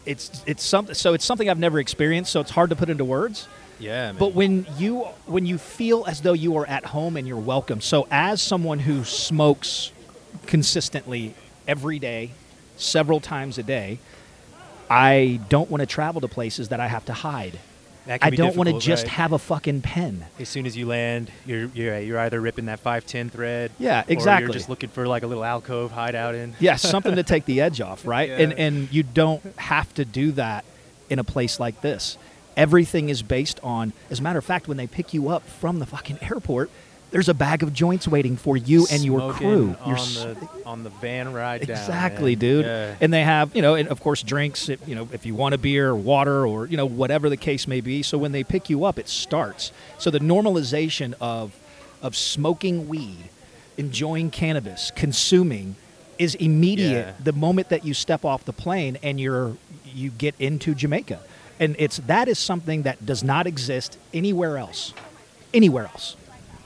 S5: it's it's something. So it's something I've never experienced. So it's hard to put into words.
S1: Yeah, man.
S5: But when you when you feel as though you are at home and you're welcome. So as someone who smokes consistently every day, several times a day, I don't want to travel to places that I have to hide. I don't want to just
S1: right?
S5: have a fucking pen.
S1: As soon as you land, you're you're you're either ripping that five ten thread.
S5: Yeah,
S1: Or
S5: exactly.
S1: you're just looking for like a little alcove hideout in.
S5: Yeah, something to take the edge off, right? And and you don't have to do that in a place like this. Everything is based on as a matter of fact, when they pick you up from the fucking airport, there's a bag of joints waiting for you and your crew.
S1: on
S5: You're
S1: the on the van ride down.
S5: Exactly,
S1: man.
S5: dude.
S1: Yeah.
S5: And they have, you know, and of course drinks, if, you know, if you want a beer or water or, you know, whatever the case may be. So when they pick you up, it starts. So the normalization of of smoking weed, enjoying cannabis, consuming is immediate
S1: Yeah.
S5: the moment that you step off the plane and you're you get into Jamaica. And it's that is something that does not exist anywhere else. Anywhere else.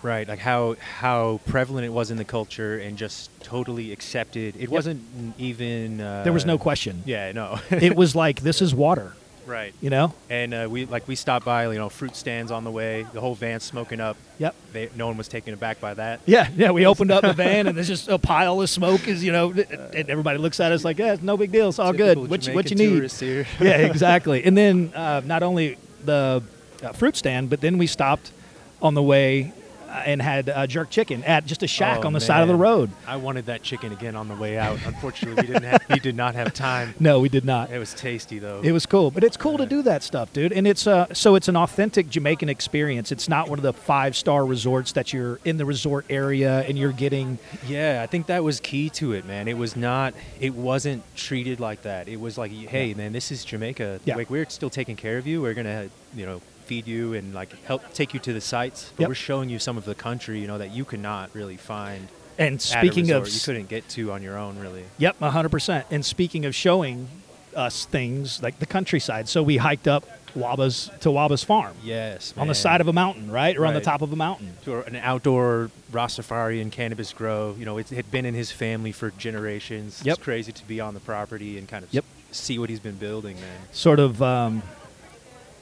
S1: Right, like how how prevalent it was in the culture and just totally accepted. It wasn't even. Uh,
S5: There was no question.
S1: Yeah, no.
S5: It was like this is water,
S1: right.
S5: you know?
S1: And uh, we like we stopped by, you know, fruit stands on the way. The whole van smoking up.
S5: Yep.
S1: They, no one was taken aback by that.
S5: Yeah, yeah. We opened up the van and there's just a pile of smoke. Is you know, and everybody looks at us like, "Yeah, it's no big deal. It's all good. What you, what you need?"
S1: here.
S5: yeah, exactly. And then uh, not only the uh, fruit stand, but then we stopped on the way and had uh, jerk chicken at just a shack
S1: Oh,
S5: on the side of the road.
S1: I wanted that chicken again on the way out. Unfortunately, we didn't have, we did not have time.
S5: No, we did not.
S1: It was tasty though.
S5: It was cool, but it's cool to do that stuff, dude. And it's uh, so it's an authentic Jamaican experience. It's not one of the five star resorts that you're in the resort area and you're getting.
S1: Yeah, I think that was key to it, man. It was not. It wasn't treated like that. It was like, hey, man, this is Jamaica.
S5: Yeah.
S1: Like we're still taking care of you. We're gonna, you know, feed you and like help take you to the sites. But
S5: Yep.
S1: we're showing you some of the country, you know, that you could not really find.
S5: And speaking of
S1: you couldn't get to on your own, really.
S5: Yep, 100%. And speaking of showing us things like the countryside, so we hiked up Waba's to Waba's farm
S1: Yes,
S5: on the side of a mountain, right? Or on the top of a mountain.
S1: to an outdoor Rastafarian cannabis grow. You know, it had been in his family for generations.
S5: Yep.
S1: It's crazy to be on the property and kind of
S5: Yep.
S1: see what he's been building, man.
S5: Sort of um,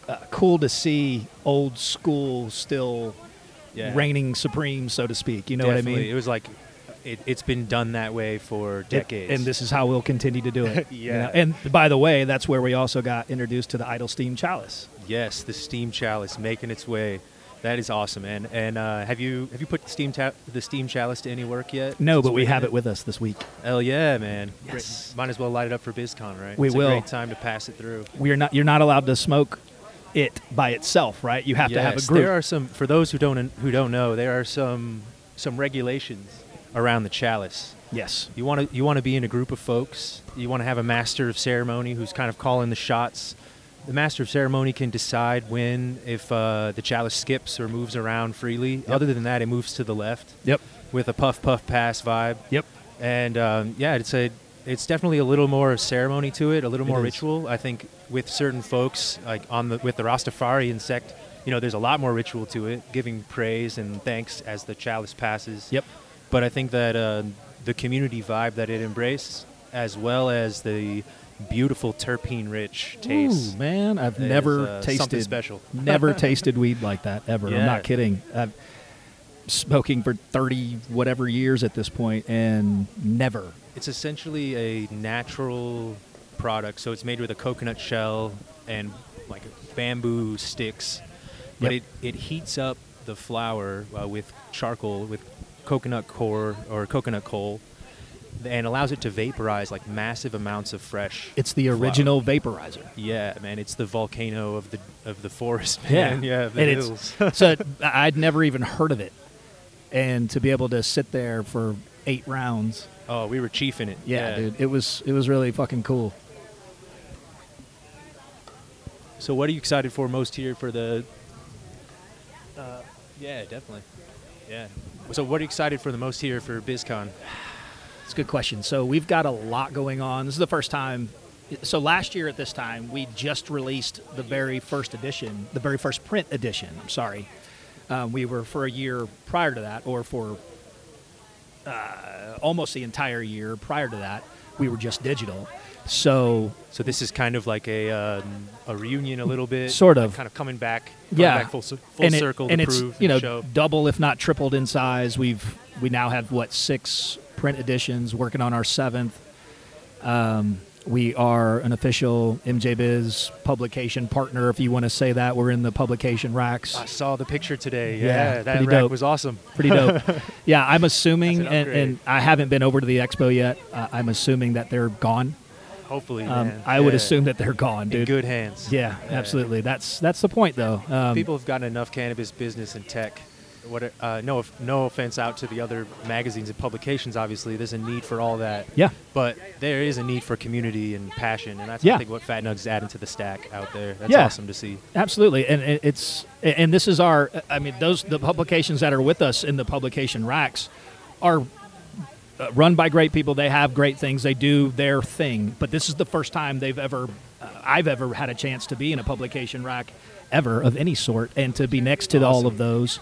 S5: uh, cool to see old school still
S1: Yeah.
S5: reigning supreme, so to speak. You know what I mean?
S1: It was like it, it's been done that way for
S5: It-
S1: decades.
S5: and this is how we'll continue to do it. you know? And by the way, that's where we also got introduced to the Idle Steam Chalice.
S1: yes, the steam chalice making its way. That is awesome, man. And uh, have you have you put the steam ta- the steam chalice to any work yet?
S5: No, but we have
S1: in
S5: it with us this week.
S1: Hell yeah, man! Great.
S5: Yes.
S1: Might as well light it up for BizCon, right?
S5: We
S1: it's
S5: will.
S1: A great time to pass it through.
S5: We are not. You're not allowed to smoke it by itself, right? You have to have a group.
S1: There are some for those who don't who don't know. There are some some regulations around the chalice.
S5: yes.
S1: You want to you want to be in a group of folks. You want to have a master of ceremony who's kind of calling the shots. The master of ceremony can decide when if uh, the chalice skips or moves around freely. Other than that, it moves to the left
S5: Yep.
S1: with a puff puff pass vibe.
S5: Yep.
S1: And um, yeah, it's a it's definitely a little more of ceremony to it, a little more ritual. I think with certain folks, like on the with the Rastafarian sect, you know, there's a lot more ritual to it, giving praise and thanks as the chalice passes.
S5: Yep.
S1: But I think that uh, the community vibe that it embraced, as well as the beautiful terpene-rich taste,
S5: Ooh, man, I've
S1: is,
S5: never
S1: uh, something
S5: tasted
S1: special.
S5: never tasted weed like that ever. I'm not kidding. I've smoking for 30 whatever years at this point and never.
S1: It's essentially a natural product. So it's made with a coconut shell and like bamboo sticks, but
S5: Yep.
S1: it, it heats up the flower uh, with charcoal, with coconut core or coconut coal, and allows it to vaporize like massive amounts of fresh.
S5: It's the
S1: flower.
S5: original vaporizer.
S1: Yeah, man, it's the volcano of the of the forest,
S5: Yeah.
S1: man. Yeah, the
S5: and
S1: hills.
S5: it's so I'd never even heard of it. And to be able to sit there for 8 rounds.
S1: Oh, we were chiefing it.
S5: Yeah, dude, it was it was really fucking cool.
S1: So, what are you excited for most here for the? Uh, yeah, definitely. Yeah. So, what are you excited for the most here for BizCon?
S5: It's a good question. So we've got a lot going on. This is the first time. So last year at this time, we just released the very first edition, the very first print edition. I'm sorry. Um, we were for a year prior to that, or for uh, almost the entire year. Prior to that, we were just digital. So
S1: So this is kind of like a um, a reunion, a little bit,
S5: Sort
S1: like
S5: of.
S1: kind of coming back, coming
S5: yeah,
S1: back full, full
S5: and it-
S1: circle
S5: and
S1: to
S5: it's
S1: prove
S5: you know
S1: show.
S5: double if not tripled in size. We've we now have what six print editions, working on our seventh. Um, we are an official MJ Biz publication partner, if you want to say that. We're in the publication racks.
S1: I saw the picture today.
S5: Yeah,
S1: Yeah, that rack
S5: dope.
S1: was awesome.
S5: Pretty dope. yeah, I'm assuming,
S1: an
S5: and, and I haven't been over to the expo yet. Uh, I'm assuming that they're gone.
S1: Hopefully,
S5: Um. I would assume that they're gone, dude.
S1: in good hands.
S5: Yeah, absolutely. That's that's the point, though. Um,
S1: People have gotten enough cannabis business and tech. What? Uh, no, no offense out to the other magazines and publications. Obviously, there's a need for all that.
S5: Yeah.
S1: But there is a need for community and passion, and that's
S5: Yeah.
S1: I think what Fat Nugs is adding to the stack out there. That's
S5: Yeah.
S1: awesome to see.
S5: Absolutely, and it's and this is our. I mean, those the publications that are with us in the publication racks are uh, run by great people. They have great things. They do their thing. But this is the first time they've ever, uh, I've ever had a chance to be in a publication rack, ever of any sort, and to be next to all of those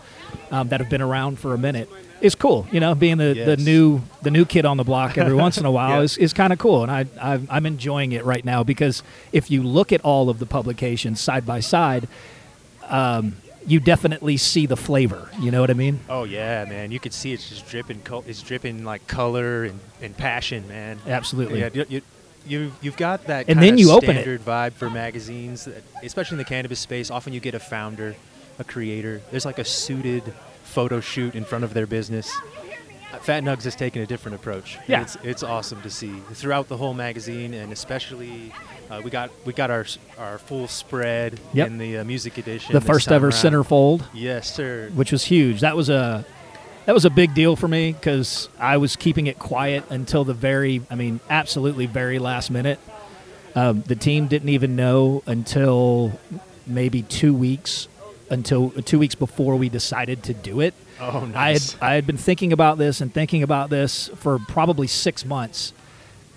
S5: um, that have been around for a minute is cool. You know, being the, the new the new kid on the block every once in a while
S1: Yeah.
S5: is, is kind of cool, and I I've, I'm enjoying it right now because if you look at all of the publications side by side. Um, you definitely see the flavor. You know what I mean?
S1: Oh yeah, man! You could see it's just dripping. Col- it's dripping like color and, and passion, man.
S5: Absolutely.
S1: Yeah, you, you, you you've got that.
S5: And then you open it.
S1: standard vibe for magazines, that- especially in the cannabis space. Often you get a founder, a creator. There's like a suited photo shoot in front of their business. Uh, Fat Nugs has taken a different approach.
S5: Yeah.
S1: it's it's awesome to see throughout the whole magazine, and especially uh, we got we got our our full spread
S5: Yep.
S1: in the uh, music edition.
S5: The first ever
S1: around.
S5: centerfold.
S1: Yes, sir.
S5: which was huge. That was a that was a big deal for me because I was keeping it quiet until the very, I mean, absolutely very last minute. Um, the team didn't even know until maybe two weeks, until two weeks before we decided to do it.
S1: Oh,
S5: I had
S1: nice.
S5: I had been thinking about this and thinking about this for probably six months,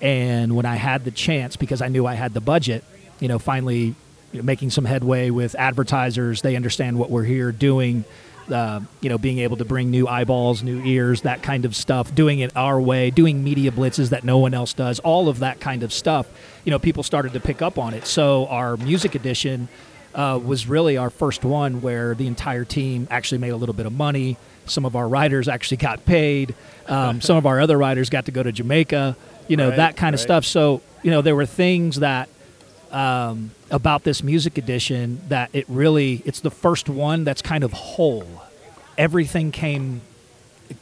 S5: and when I had the chance, because I knew I had the budget, you know, finally you know, making some headway with advertisers, they understand what we're here doing. Uh, you know, being able to bring new eyeballs, new ears, that kind of stuff, doing it our way, doing media blitzes that no one else does, all of that kind of stuff. You know, people started to pick up on it. So our music edition uh, was really our first one where the entire team actually made a little bit of money. Some of our writers actually got paid. Um, some of our other writers got to go to Jamaica. You know
S1: Right,
S5: that kind of stuff. So you know there were things that um, about this music edition that it really it's the first one that's kind of whole. Everything came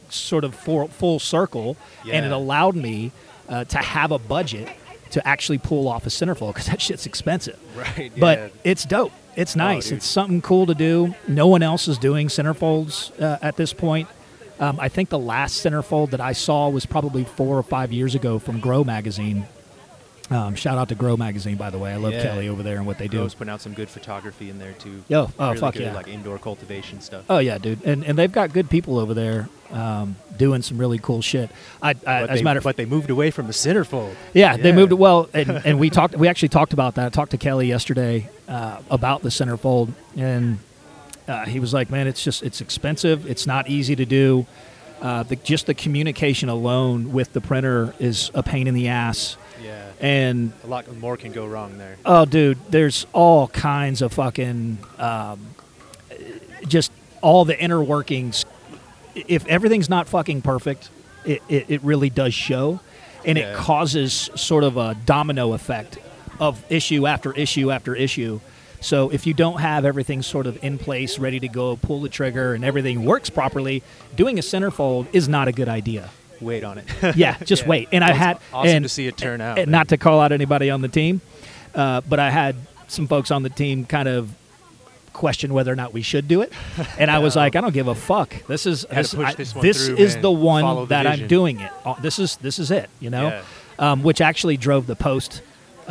S5: sort of full, full circle, and it allowed me uh, to have a budget to actually pull off a centerfold because that shit's expensive.
S1: Right.
S5: But it's dope. It's nice.
S1: dude.
S5: it's something cool to do. No one else is doing centerfolds uh, at this point. Um, I think the last centerfold that I saw was probably four or five years ago from Grow Magazine. Um, shout out to Grow Magazine, by the way. I love
S1: Yeah.
S5: Kelly over there and what they do.
S1: Grows putting out some good photography in there too.
S5: Yo, oh,
S1: really
S5: fuck
S1: good,
S5: yeah.
S1: Like indoor cultivation stuff.
S5: Oh yeah, dude, and and they've got good people over there um, doing some really cool shit. I, I as a matter of
S1: but they moved away from the centerfold.
S5: Yeah, they moved well, and, and we talked. We actually talked about that. I talked to Kelly yesterday uh, about the centerfold, and uh, he was like, "Man, it's just it's expensive. It's not easy to do. Uh, the, just the communication alone with the printer is a pain in the ass."
S1: Yeah.
S5: And
S1: A lot more can go wrong there.
S5: oh, dude, there's all kinds of fucking, um, just all the inner workings. If everything's not fucking perfect, it, it, it really does show. And it causes sort of a domino effect of issue after issue after issue. So if you don't have everything sort of in place, ready to go, pull the trigger, and everything works properly, doing a centerfold is not a good idea.
S1: Wait on it.
S5: Yeah, just
S1: Yeah.
S5: wait. And I had
S1: awesome
S5: and,
S1: to see it turn out.
S5: and not to call out anybody on the team, uh, but I had some folks on the team kind of question whether or not we should do it, and I was like, I don't give a fuck. This is this,
S1: push
S5: I-
S1: this one
S5: this
S1: through,
S5: is
S1: man.
S5: the one
S1: Follow the
S5: that I'm doing it. This is this is it. You know,
S1: Yeah.
S5: um, which actually drove the post.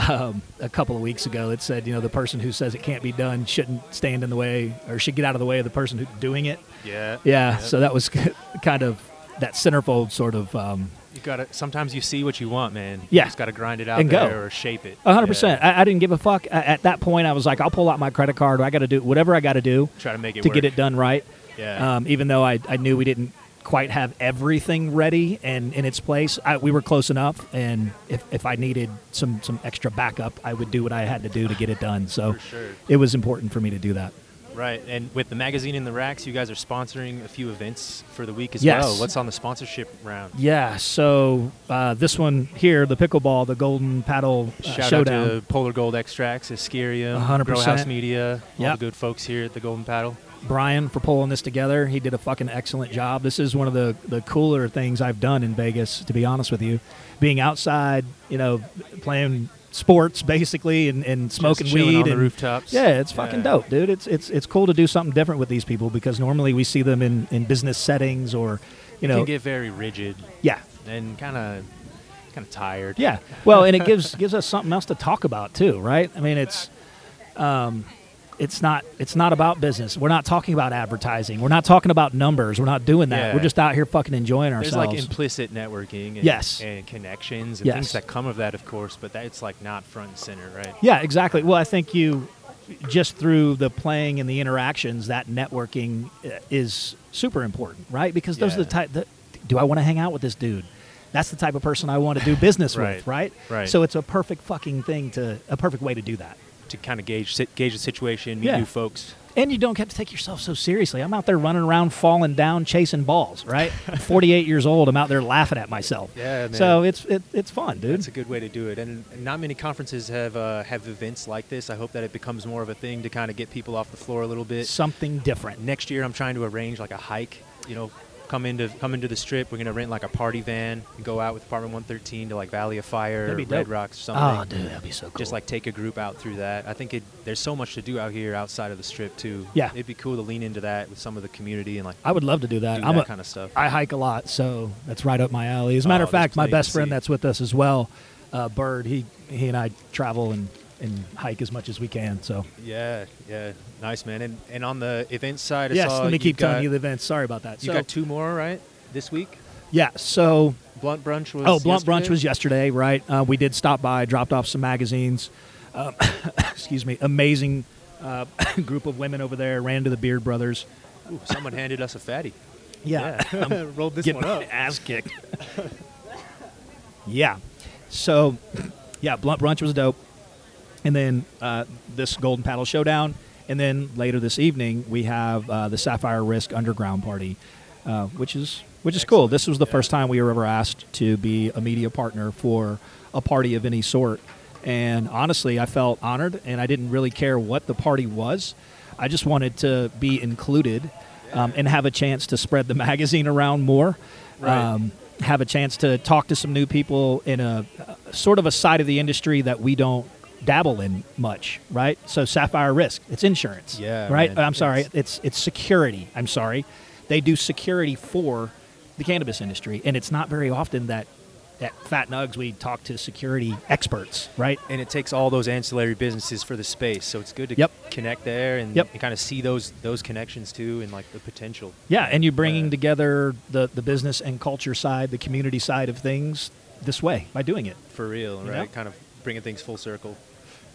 S5: Um, a couple of weeks ago, it said, you know, the person who says it can't be done shouldn't stand in the way or should get out of the way of the person who's doing it.
S1: yeah.
S5: Yeah, so that was kind of that centerfold sort of um,
S1: You gotta. Sometimes you see what you want, man.
S5: Yeah.
S1: You just gotta grind it out
S5: And go.
S1: there or shape it.
S5: A One
S1: hundred
S5: percent. I, I didn't give a fuck. A- At that point, I was like, I'll pull out my credit card. I got to do whatever I got to do
S1: Try to make it
S5: to
S1: work.
S5: get it done right.
S1: Yeah.
S5: Um, even though I, I knew we didn't quite have everything ready and in its place. I, we were close enough, and if, if I needed some some extra backup, I would do what I had to do to get it done. So
S1: sure.
S5: it was important for me to do that.
S1: Right, and with the magazine in the racks, you guys are sponsoring a few events for the week as
S5: Yes.
S1: well. What's on the sponsorship round?
S5: Yeah. So uh, this one here, the pickleball, the Golden Paddle uh,
S1: Shout
S5: Showdown.
S1: out to Polar Gold Extracts, Ischerium,
S5: 100%.
S1: Grow House Media, all
S5: Yep.
S1: the good folks here at the Golden Paddle.
S5: Brian for pulling this together. He did a fucking excellent job. This is one of the, the cooler things I've done in Vegas, to be honest with you. Being outside, you know, playing sports basically and, and smoking weed
S1: on the
S5: and
S1: rooftops.
S5: Yeah, it's fucking
S1: Yeah.
S5: dope, dude. It's it's it's cool to do something different with these people because normally we see them in, in business settings or you
S1: It
S5: know
S1: can get very rigid
S5: yeah.
S1: and kind of kind of tired.
S5: Yeah. Well, and it gives gives us something else to talk about too, right? I mean, it's um, it's not it's not about business. We're not talking about advertising. We're not talking about numbers. We're not doing that.
S1: Yeah.
S5: We're just out here fucking enjoying
S1: There's
S5: ourselves.
S1: There's like implicit networking and,
S5: Yes.
S1: and connections and
S5: Yes.
S1: things that come of that, of course, but that's like not front and center, right?
S5: yeah, exactly. Well, I think you just through the playing and the interactions, that networking uh, is super important, right? Because those are the type. The, do I want to hang out with this dude? That's the type of person I want to do business
S1: Right.
S5: with, right?
S1: Right.
S5: So it's a perfect fucking thing to a perfect way to do that.
S1: To kind of gauge sit- gauge the situation, meet
S5: Yeah.
S1: new folks.
S5: And you don't have to take yourself so seriously. I'm out there running around, falling down, chasing balls. Right? I'm 48 years old. I'm out there laughing at myself.
S1: Yeah, man.
S5: So it's it, it's fun, dude.
S1: It's a good way to do it, and not many conferences have uh, have events like this. I hope that it becomes more of a thing to kind of get people off the floor a little bit.
S5: Something different.
S1: Next year, I'm trying to arrange like a hike. You know, come into come into the strip. We're gonna rent like a party van and go out with Apartment 113 to like Valley of Fire,
S5: That'd be
S1: Red
S5: dope.
S1: Rocks,
S5: Oh,
S1: something.
S5: dude, that'd be so cool.
S1: Just like take a group out through that. I think it, there's so much to do out here outside of the strip too.
S5: Yeah.
S1: it'd be cool to lean into that with some of the community and like
S5: I would love to do that.
S1: do
S5: I'm
S1: that
S5: a,
S1: kind of stuff.
S5: I hike a lot, so that's right up my alley. As a matter
S1: Oh,
S5: of fact, my best friend that's with us as well, uh, Bird. He he and I travel and, and hike as much as we can. So
S1: yeah, yeah, nice man. And and on the event side, I
S5: yes, let me keep telling you the events. Sorry about that.
S1: You
S5: So-
S1: got two more right this week.
S5: yeah. So
S1: Blunt brunch was.
S5: Oh, Blunt Brunch was yesterday, right? Uh, we did stop by, dropped off some magazines. Um, excuse me, amazing uh, group of women over there. Ran to the Beard Brothers.
S1: Ooh, someone handed us a fatty.
S5: Yeah, I'm
S1: rolled this one up.
S5: ass kicked. yeah, so yeah, Blunt Brunch was dope, and then uh, this Golden Paddle Showdown, and then later this evening we have uh, the Sapphire Risk Underground Party, uh, which is which is cool. This was the first time we were ever asked to be a media partner for a party of any sort, and honestly, I felt honored, and I didn't really care what the party was. I just wanted to be included um, and have a chance to spread the magazine around more.
S1: Right.
S5: Um, have a chance to talk to some new people in a uh, sort of a side of the industry that we don't dabble in much, right? So Sapphire Risk, it's insurance.
S1: Yeah,
S5: Right?
S1: man.
S5: I'm sorry,
S1: It's-
S5: it's it's security. I'm sorry. They do security for the cannabis industry and it's not very often that at Fat Nugs we talk to security experts, right?
S1: And it takes all those ancillary businesses for the space, so it's good to
S5: Yep.
S1: connect there and,
S5: Yep.
S1: and kind of see those those connections too, and like the potential.
S5: Yeah, and you're bringing
S1: Yeah.
S5: Uh, together the the business and culture side, the community side of things this way by doing it.
S1: for real,
S5: You
S1: right?
S5: know?
S1: Kind of bringing things full circle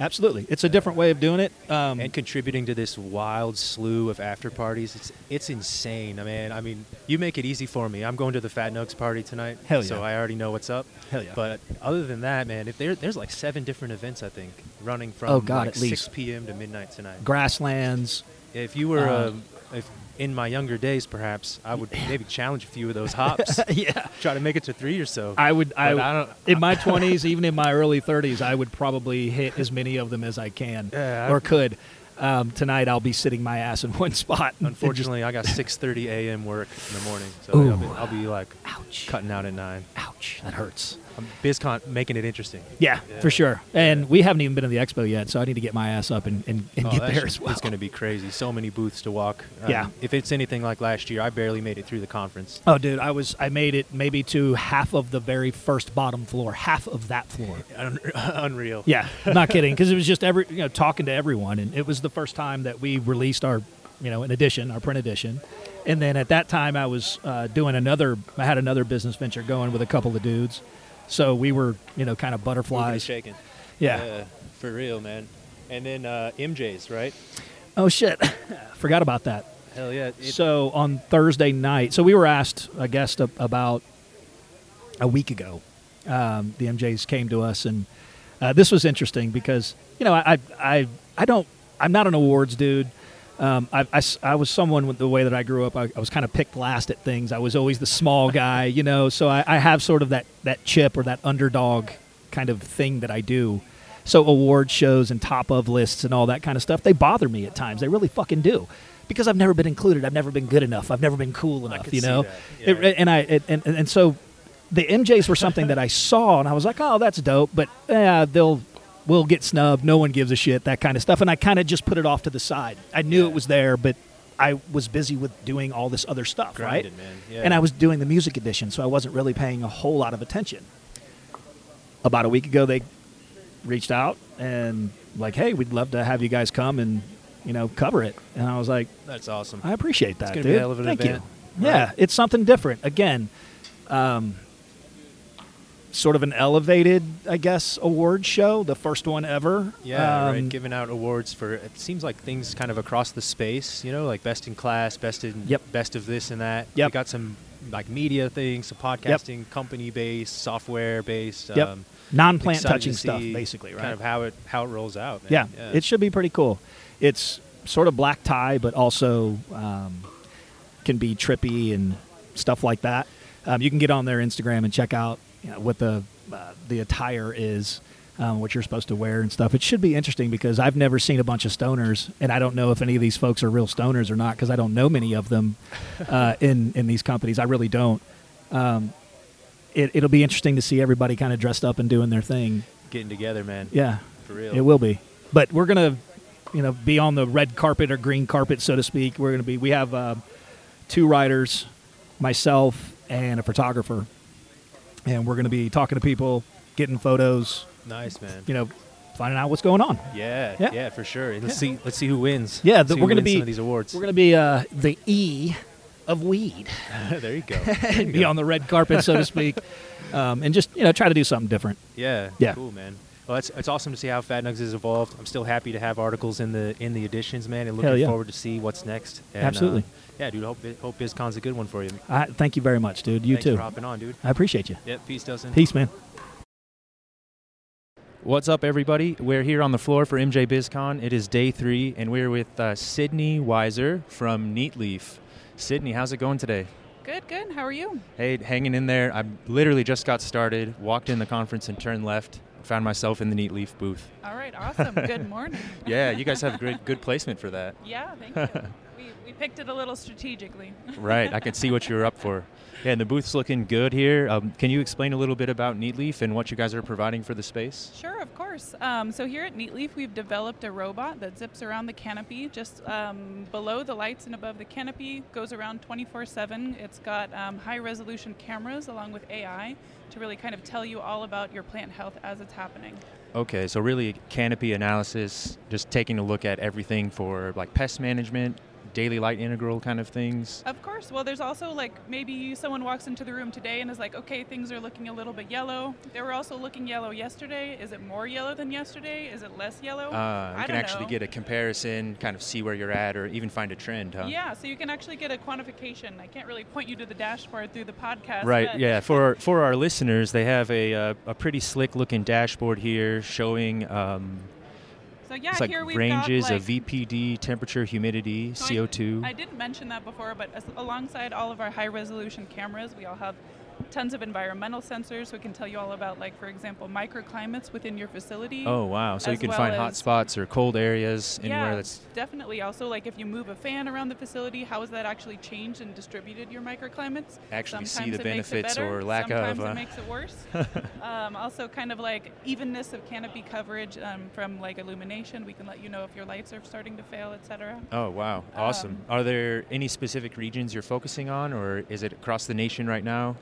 S5: Absolutely. It's a different way of doing it. Um,
S1: and contributing to this wild slew of after parties. It's it's insane, I mean. I mean, you make it easy for me. I'm going to the Fat Nugs party tonight,
S5: Hell
S1: so. I already know what's up.
S5: Hell yeah.
S1: But other than that, man, if there there's like seven different events, I think, running from
S5: Oh, God,
S1: like
S5: at least.
S1: 6 p.m. to midnight tonight.
S5: grasslands.
S1: If you were,
S5: Uh,
S1: um, if in my younger days, perhaps I would maybe challenge a few of those hops.
S5: yeah.
S1: Try to make it to three or so.
S5: I would. I,
S1: I don't-
S5: in my twenties, even in my early thirties, I would probably hit as many of them as I can
S1: Yeah,
S5: or
S1: I've-
S5: could. Um, tonight, I'll be sitting my ass in one spot. and just-
S1: Unfortunately, I got 6:30 a.m. work in the morning, so I'll be, I'll be like
S5: ouch,
S1: cutting out at nine.
S5: ouch, that hurts.
S1: I'm BizCon making it interesting.
S5: Yeah,
S1: Yeah.
S5: for sure. And we haven't even been to the expo yet, so I need to get my ass up and, and, and
S1: Oh,
S5: get there as well.
S1: It's going to be crazy. So many booths to walk. Um,
S5: Yeah.
S1: If it's anything like last year, I barely made it through the conference.
S5: Oh, dude, I was I made it maybe to half of the very first bottom floor, half of that floor.
S1: Un- Unreal.
S5: Yeah, not kidding, because it was just every you know talking to everyone, and it was the first time that we released our you know an edition, our print edition, and then at that time I was uh, doing another, I had another business venture going with a couple of dudes, so we were you know kind of butterflies.
S1: shaking.
S5: Yeah.
S1: For real, man. And then uh, MJ's, right?
S5: Oh shit, forgot about that.
S1: Hell yeah. It-
S5: So on Thursday night, so we were asked a guest a- about a week ago. Um, the MJs came to us, and uh, this was interesting because you know I, I I I don't I'm not an awards dude. Um, I, I I was someone with the way that I grew up. I, I was kind of picked last at things. I was always the small guy, you know. So I, I have sort of that that chip or that underdog kind of thing that I do. So award shows and top of lists and all that kind of stuff, they bother me at times. They really fucking do. Because I've never been included. I've never been good enough. I've never been cool enough, you know.
S1: that,
S5: It- and I it, and, and so the MJs were something that I saw and I was like, "Oh, that's dope," but yeah, they'll we'll get snubbed. No one gives a shit, that kind of stuff. And I kind of just put it off to the side. I knew it was there, but I was busy with doing all this other stuff, right?
S1: Man. Yeah.
S5: And I was doing the music edition, so I wasn't really paying a whole lot of attention. About a week ago, they reached out and like, "Hey, we'd love to have you guys come and you know cover it." And I was like,
S1: That's awesome.
S5: I appreciate that, dude.
S1: be a hell of an
S5: Thank
S1: event.
S5: you. Yeah, it's something different. Again, um, sort of an elevated, I guess, award show, the first one ever.
S1: Yeah,
S5: Um,
S1: right. Giving out awards for it seems like things kind of across the space. You know, like best in class, best in
S5: Yep.
S1: best of this and that.
S5: Yep.
S1: We got some like media things, some podcasting, company based, software based.
S5: Yep.
S1: Um,
S5: non-plant touching
S1: to
S5: stuff, basically, right?
S1: Kind of how it how it rolls out.
S5: yeah,
S1: Man.
S5: it should be pretty cool. It's sort of black tie, but also um, can be trippy and stuff like that. Um, you can get on their Instagram and check out you know, what the uh, the attire is, um, what you're supposed to wear and stuff. It should be interesting because I've never seen a bunch of stoners, and I don't know if any of these folks are real stoners or not because I don't know many of them uh, in in these companies. I really don't. Um, it, it'll be interesting to see everybody kind of dressed up and doing their thing.
S1: getting together, man.
S5: Yeah,
S1: For real.
S5: it will be. But we're gonna, you know, be on the red carpet or green carpet, so to speak. We're gonna be. We have uh, two writers, myself and a photographer, and we're gonna be talking to people, getting photos.
S1: Nice, man.
S5: You know, finding out what's going on.
S1: Yeah,
S5: Yeah.
S1: yeah, for sure. And let's see let's see who wins.
S5: Yeah, the- we're gonna be-
S1: some of these awards.
S5: We're gonna be uh, the E of weed,
S1: there you go.
S5: and be on the red carpet, so to speak, um, and just you know try to do something different.
S1: Yeah.
S5: Yeah.
S1: Cool, man. Well, it's, it's awesome to see how Fat Nugs has evolved. I'm still happy to have articles in the in the editions, man, and looking
S5: yeah.
S1: forward to see what's next. And,
S5: Absolutely.
S1: uh, yeah, dude. Hope hope BizCon's a good one for you.
S5: I, thank you very much, dude. You
S1: Thanks
S5: too.
S1: for hopping on, dude.
S5: I appreciate you.
S1: Yep. Peace, Dustin.
S5: Peace, man.
S1: What's up, everybody? We're here on the floor for MJ BizCon. It is day three, and we're with uh, Sydney Weiser from Neatleaf. Sydney, how's it going today?
S6: Good, good. How are you?
S1: Hey, hanging in there. I literally just got started, walked in the conference and turned left. Found myself in the Neatleaf booth.
S6: All right, awesome. good morning.
S1: Yeah, you guys have a great, good placement for that.
S6: Yeah, thank you. We, we picked it a little strategically.
S1: Right, I can see what you're up for. Yeah, and the booth's looking good here. Um, can you explain a little bit about Neatleaf and what you guys are providing for the space?
S6: Sure, of course. Um, so here at Neatleaf, we've developed a robot that zips around the canopy, just um, below the lights and above the canopy, goes around 24/7. It's got um, high-resolution cameras along with AI to really kind of tell you all about your plant health as it's happening.
S1: Okay, so really canopy analysis, just taking a look at everything for like pest management, daily light integral kind of things.
S6: Of course. Well, there's also like maybe someone walks into the room today and is like, okay, things are looking a little bit yellow. They were also looking yellow yesterday. Is it more yellow than yesterday? Is it less yellow?
S1: Uh,
S6: I
S1: you can actually
S6: know.
S1: get a comparison, kind of see where you're at, or even find a trend, huh?
S6: Yeah, so you can actually get a quantification. I can't really point you to the dashboard through the podcast.
S1: Right. Yeah. For for our listeners, they have a uh, a pretty slick looking dashboard here showing um,
S6: So yeah,
S1: it's like
S6: here we've
S1: ranges
S6: got,
S1: of VPD, temperature, humidity,
S6: So
S1: CO2.
S6: I didn't mention that before, but as, alongside all of our high resolution cameras, we all have tons of environmental sensors. So we can tell you all about, like, for example, microclimates within your facility.
S1: oh wow! So you can
S6: well
S1: find hot spots or cold areas anywhere
S6: yeah,
S1: that's
S6: definitely. Also, like if you move a fan around the facility, how has that actually changed and distributed your microclimates?
S1: Actually see the
S6: it makes it
S1: benefits
S6: better,
S1: or lack
S6: sometimes
S1: of, uh,
S6: it makes it worse. um, also, kind of like evenness of canopy coverage um, from like illumination. We can let you know if your lights are starting to fail, etc.
S1: Oh wow! Awesome.
S6: Um,
S1: Are there any specific regions you're focusing on, or is it across the nation right now?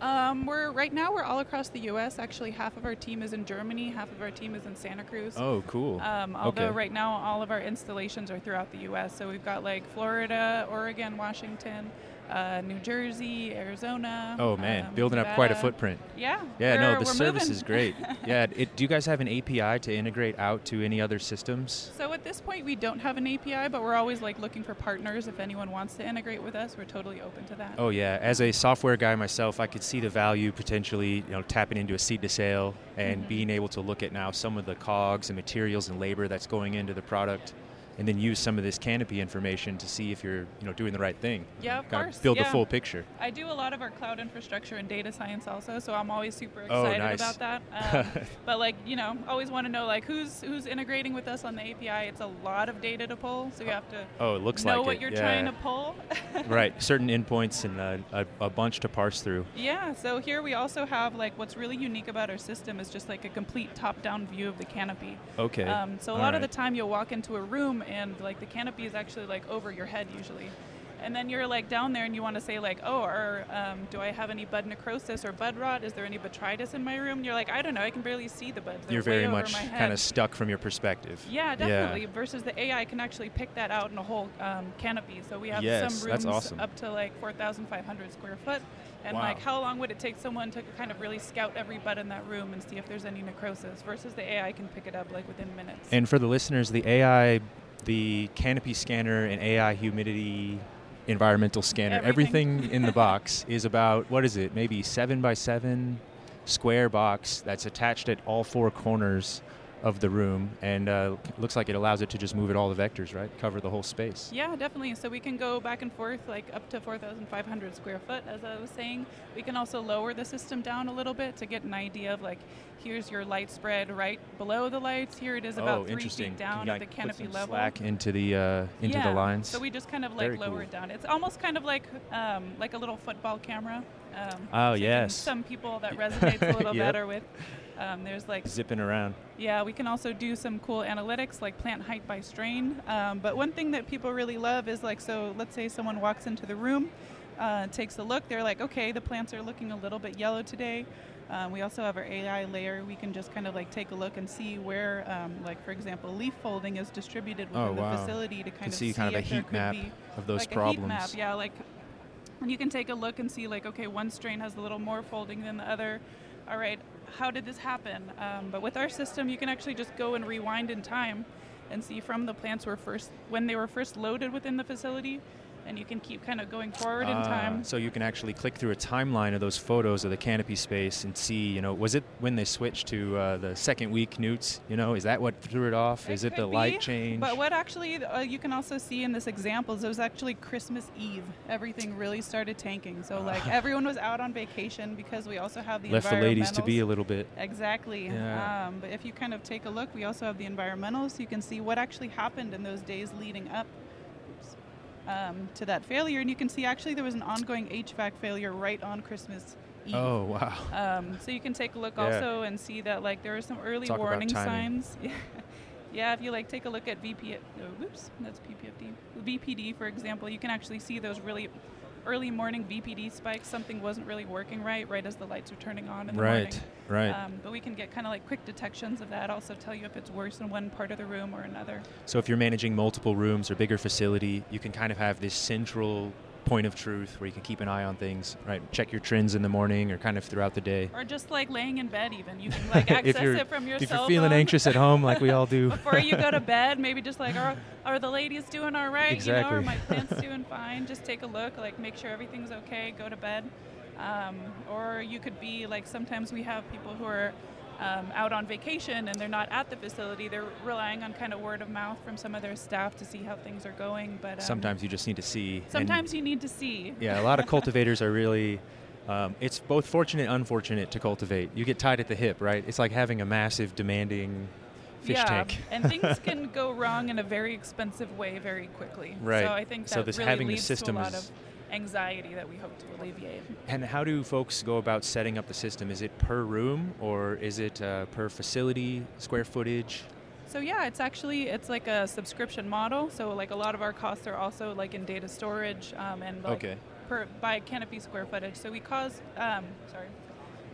S6: Um, we're right now we're all across the U.S. Actually, half of our team is in Germany, half of our team is in Santa Cruz.
S1: Oh, cool.
S6: Um, although
S1: okay.
S6: right now all of our installations are throughout the U.S. So we've got like Florida, Oregon, Washington, uh, New Jersey, Arizona.
S1: Oh man,
S6: um,
S1: building up quite a footprint.
S6: Yeah.
S1: Yeah, no, the service
S6: moving.
S1: is great. yeah, it, do you guys have an API to integrate out to any other systems?
S6: So at this point, we don't have an API, but we're always like looking for partners. If anyone wants to integrate with us, we're totally open to that.
S1: Oh yeah, as a software guy myself, I could see the value potentially, you know, tapping into a seed to sale and
S6: Mhm.
S1: being able to look at now some of the cogs and materials and labor that's going into the product, and then use some of this canopy information to see if you're, you know, doing the right thing.
S6: Yeah, of course,
S1: Build the full picture.
S6: I do a lot of our cloud infrastructure and data science also, so I'm always super
S1: Oh,
S6: excited
S1: nice.
S6: about that. Um, but like, you know, always want to know like who's who's integrating with us on the API. It's a lot of data to pull, so you have to
S1: Oh, it looks
S6: know
S1: like
S6: what
S1: it.
S6: you're
S1: yeah.
S6: trying to pull.
S1: right, certain endpoints and uh, a, a bunch to parse through.
S6: Yeah, so here we also have like what's really unique about our system is just like a complete top-down view of the canopy.
S1: Okay.
S6: Um, so a
S1: All
S6: lot of the time you'll walk into a room and like the canopy is actually like over your head usually. And then you're like down there and you want to say like, oh, or um, do I have any bud necrosis or bud rot? Is there any botrytis in my room? And you're like, I don't know. I can barely see the buds. They're
S1: You're very much kind of stuck from your perspective.
S6: Yeah, definitely. Versus the AI can actually pick that out in a whole um, canopy. So we have
S1: Yes,
S6: some rooms
S1: awesome.
S6: up to like 4,500 square foot. And
S1: Wow.
S6: like, how long would it take someone to kind of really scout every bud in that room and see if there's any necrosis? Versus the AI can pick it up like within minutes.
S1: And for the listeners, the AI, the canopy scanner and AI humidity environmental scanner,
S6: Everything.
S1: everything, in the box is about, what is it, maybe seven by seven square box that's attached at all four corners of the room and uh, looks like it allows it to just move at all the vectors, right? Cover the whole space.
S6: Yeah, definitely. So we can go back and forth like up to 4,500 square foot, as I was saying. We can also lower the system down a little bit to get an idea of like, here's your light spread right below the lights. Here it is about
S1: oh,
S6: three
S1: interesting.
S6: feet down at the canopy put
S1: some
S6: level.
S1: Slack into the uh, into
S6: yeah.
S1: the lines.
S6: So we just kind of like
S1: Very
S6: lower
S1: cool.
S6: it down. It's almost kind of like um, like a little football camera. Um,
S1: Oh,
S6: so
S1: yes.
S6: Some people that resonates a little
S1: Yep.
S6: better with. Um, there's like
S1: zipping around.
S6: yeah, we can also do some cool analytics like plant height by strain. Um, but one thing that people really love is like, so let's say someone walks into the room, uh, takes a look, they're like, okay, the plants are looking a little bit yellow today. Um, we also have our AI layer. We can just kind of like take a look and see where, um, like for example, leaf folding is distributed within
S1: Oh,
S6: the facility to kind
S1: can
S6: of
S1: see kind of a heat map of those
S6: like
S1: problems.
S6: A heat map, yeah, like and you can take a look and see like okay one strain has a little more folding than the other all right how did this happen? Um, but with our system you can actually just go and rewind in time and see from the plants were first when they were first loaded within the facility and you can keep kind of going forward in
S1: Ah,
S6: time
S1: So you can actually click through a timeline of those photos of the canopy space and see, you know, was it when they switched to uh, the second week nutes? You know, is that what threw it off? is it the
S6: could
S1: light change?
S6: But what actually uh, you can also see in this example is it was actually Christmas Eve. Everything really started tanking. So like everyone was out on vacation because we also have the
S1: Left the ladies to be a little bit.
S6: Exactly.
S1: Yeah.
S6: Um, but if you kind of take a look, we also have the environmentals. So you can see what actually happened in those days leading up um, to that failure. And you can see actually there was an ongoing HVAC failure right on Christmas Eve.
S1: Oh wow.
S6: Um, so you can take a look
S1: Yeah.
S6: also and see that like there are some early
S1: Talk
S6: warning signs. yeah, if you like take a look at VP, oh, whoops, that's PPFD, VPD for example, you can actually see those really early morning VPD spikes. Something wasn't really working right, right as the lights are turning on in the
S1: Right.
S6: morning.
S1: Right.
S6: Um, but we can get kind of like quick detections of that. Also tell you if it's worse in one part of the room or another.
S1: so if you're managing multiple rooms or bigger facility, you can kind of have this central point of truth where you can keep an eye on things. Right. Check your trends in the morning or kind of throughout the day.
S6: Or just like laying in bed, even you can like access it from your
S1: if you're feeling
S6: phone.
S1: anxious at home like we all do.
S6: before you go to bed, maybe just like, are, are the ladies doing all right? You know, are my plants doing fine? Just take a look, like make sure everything's okay, go to bed. Um, or you could be like, sometimes we have people who are um, out on vacation and they're not at the facility. They're relying on kind of word of mouth from some of their staff to see how things are going. But um,
S1: Sometimes you just need to see.
S6: sometimes you need to see.
S1: Yeah, a lot of cultivators are really. Um, it's both fortunate and unfortunate to cultivate. You get tied at the hip, right? It's like having a massive, demanding fish
S6: yeah,
S1: tank.
S6: and things can go wrong in a very expensive way very quickly.
S1: Right.
S6: So I think that
S1: So this
S6: really
S1: having the
S6: leads
S1: system
S6: to a lot
S1: is-
S6: of anxiety that we hope to alleviate.
S1: And how do folks go about setting up the system? Is it per room or is it uh, per facility, square footage?
S6: So yeah, it's actually it's like a subscription model. So like a lot of our costs are also like in data storage um, and like
S1: Okay.
S6: per by canopy square footage. So we cause um, sorry,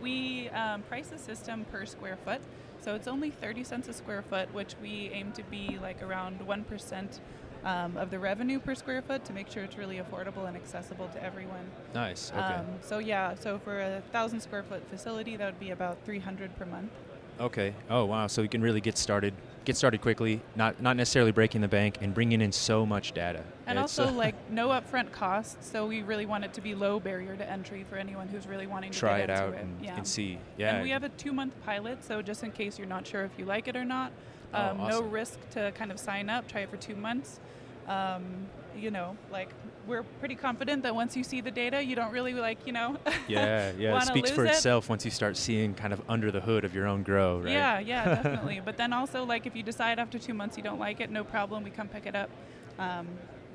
S6: we um, price the system per square foot. So it's only 30 cents a square foot, which we aim to be like around one percent um, of the revenue per square foot to make sure it's really affordable and accessible to everyone.
S1: Nice. Okay.
S6: Um, so yeah, so for a thousand square foot facility, that would be about 300 per month.
S1: Okay. Oh wow. So you can really get started, get started quickly, not not necessarily breaking the bank, and bringing in so much data.
S6: And
S1: It's,
S6: also
S1: uh,
S6: like no upfront costs, so we really want it to be low barrier to entry for anyone who's really wanting to
S1: try it out
S6: it.
S1: and,
S6: yeah.
S1: and see. Yeah.
S6: And we have a two month pilot, so just in case you're not sure if you like it or not,
S1: Oh,
S6: um, no risk to kind of sign up, try it for two months. Um, you know, like we're pretty confident that once you see the data, you don't really like, you know,
S1: yeah, yeah. It speaks for
S6: it.
S1: itself once you start seeing kind of under the hood of your own grow, right?
S6: Yeah, yeah, definitely. but then also, like, if you decide after two months you don't like it, no problem. We come pick it up. Um,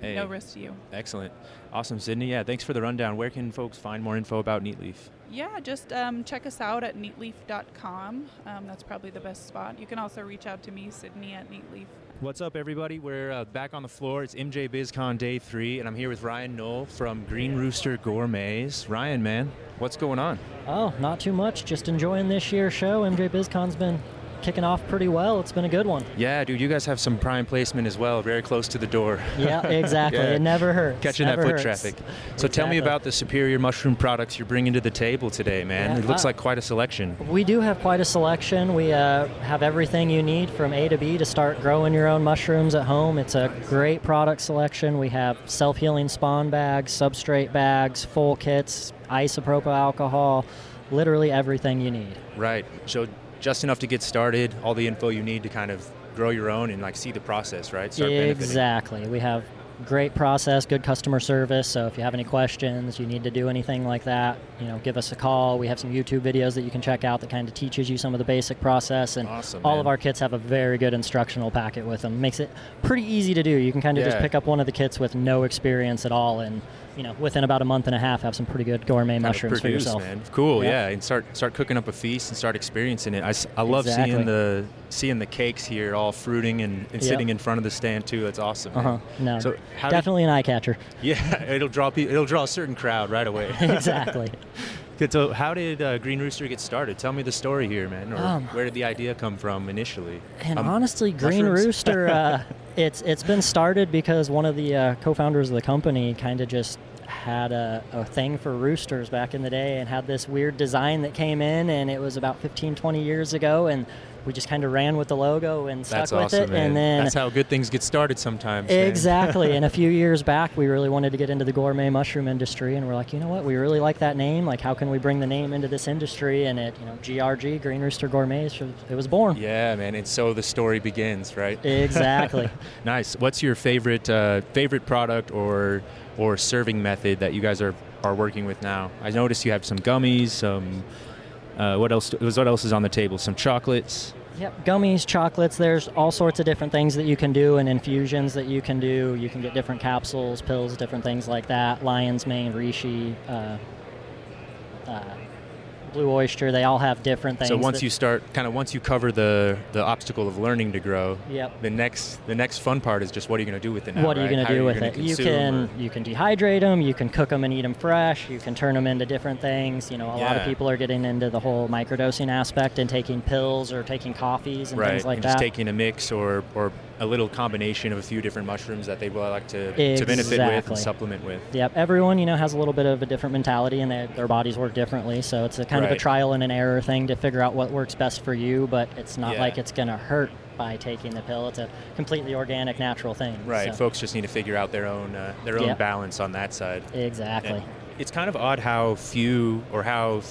S1: Hey.
S6: No risk to you.
S1: Excellent. Awesome, Sydney. Yeah, thanks for the rundown. Where can folks find more info about Neatleaf?
S6: Yeah, just um, check us out at neatleaf.com. Um, that's probably the best spot. You can also reach out to me, Sydney, at Neatleaf.
S1: What's up, everybody? We're uh, back on the floor. It's MJ BizCon Day 3, and I'm here with Ryan Noll from Green Rooster Gourmets. Ryan, man, what's going on?
S7: Oh, not too much. Just enjoying this year's show. MJ BizCon's been kicking off pretty well. It's been a good one.
S1: Yeah, dude, you guys have some prime placement as well, very close to the door.
S7: Yeah, exactly.
S1: Yeah.
S7: It never hurts.
S1: Catching that foot
S7: hurts.
S1: traffic. So tell me about the superior mushroom products you're bringing to the table today, man.
S7: Yeah,
S1: it looks
S7: uh,
S1: like quite a selection.
S7: We do have quite a selection. We uh, have everything you need from A to B to start growing your own mushrooms at home. It's a great product selection. We have self healing spawn bags, substrate bags, full kits, isopropyl alcohol, literally everything you need.
S1: Right. So just enough to get started, all the info you need to kind of grow your own and like see the process, right? Start benefiting.
S7: Exactly. We have great process, good customer service. So if you have any questions, you need to do anything like that, you know, give us a call. We have some YouTube videos that you can check out that kind of teaches you some of the basic process. And
S1: Awesome,
S7: all
S1: man.
S7: of our kits have a very good instructional packet with them. Makes it pretty easy to do. You can kind of just pick up one of the kits with no experience at all, and you know, within about a month and a half, have some pretty good gourmet
S1: Kind
S7: mushrooms for yourself.
S1: man. Cool,
S7: Yeah.
S1: yeah. and start start cooking up a feast and start experiencing it. I, I love
S7: Exactly.
S1: seeing the seeing the cakes here, all fruiting and, and
S7: Yep.
S1: sitting in front of the stand too. That's awesome.
S7: Uh huh. No,
S1: So did-
S7: definitely an eye catcher.
S1: yeah, it'll draw. It'll draw a certain crowd right away.
S7: exactly.
S1: Good. So how did uh, Green Rooster get started? Tell me the story here, man. Or
S7: Um,
S1: where did the idea come from initially?
S7: And
S1: Um,
S7: honestly, Green
S1: mushrooms?
S7: Rooster, uh, it's it's been started because one of the uh, co-founders of the company kind of just had a, a thing for roosters back in the day and had this weird design that came in and it was about 15 20 years ago and we just kind of ran with the logo and stuck
S1: That's
S7: with
S1: awesome,
S7: it
S1: man.
S7: and then
S1: That's how good things get started sometimes.
S7: Exactly. and a few years back, we really wanted to get into the gourmet mushroom industry, and we're like, you know what? We really like that name. Like, how can we bring the name into this industry? And it, you know, GRG, Green Rooster Gourmet, it was born.
S1: yeah, man. And so the story begins, right?
S7: Exactly.
S1: Nice. What's your favorite uh, favorite product or or serving method that you guys are, are working with now? I noticed you have some gummies. Some uh, what else? What else is on the table? Some chocolates.
S7: Yep, gummies, chocolates. There's all sorts of different things that you can do, and infusions that you can do. You can get different capsules, pills, different things like that. Lion's mane, reishi, uh, blue oyster. They all have different things.
S1: So once you start, kind of once you cover the the obstacle of learning to grow,
S7: Yep.
S1: the next the next fun part is just what are you going to do with it now?
S7: what are you
S1: right?
S7: going to do with it? You can
S1: or-
S7: you can dehydrate them. You can cook them and eat them fresh. You can turn them into different things. You know, a lot of people are getting into the whole microdosing aspect and taking pills or taking coffees and
S1: right,
S7: things like
S1: and
S7: that.
S1: just taking a mix or or a little combination of a few different mushrooms that they will like to, to benefit with and supplement with.
S7: Yep, everyone you know has a little bit of a different mentality, and they, their bodies work differently. So it's a kind of a trial and an error thing to figure out what works best for you. But it's not
S1: Yeah.
S7: like it's going to hurt by taking the pill. It's a completely organic, natural thing.
S1: Right,
S7: so-
S1: folks just need to figure out their own uh, their own
S7: Yeah.
S1: balance on that side.
S7: Exactly.
S1: And it's kind of odd how few or how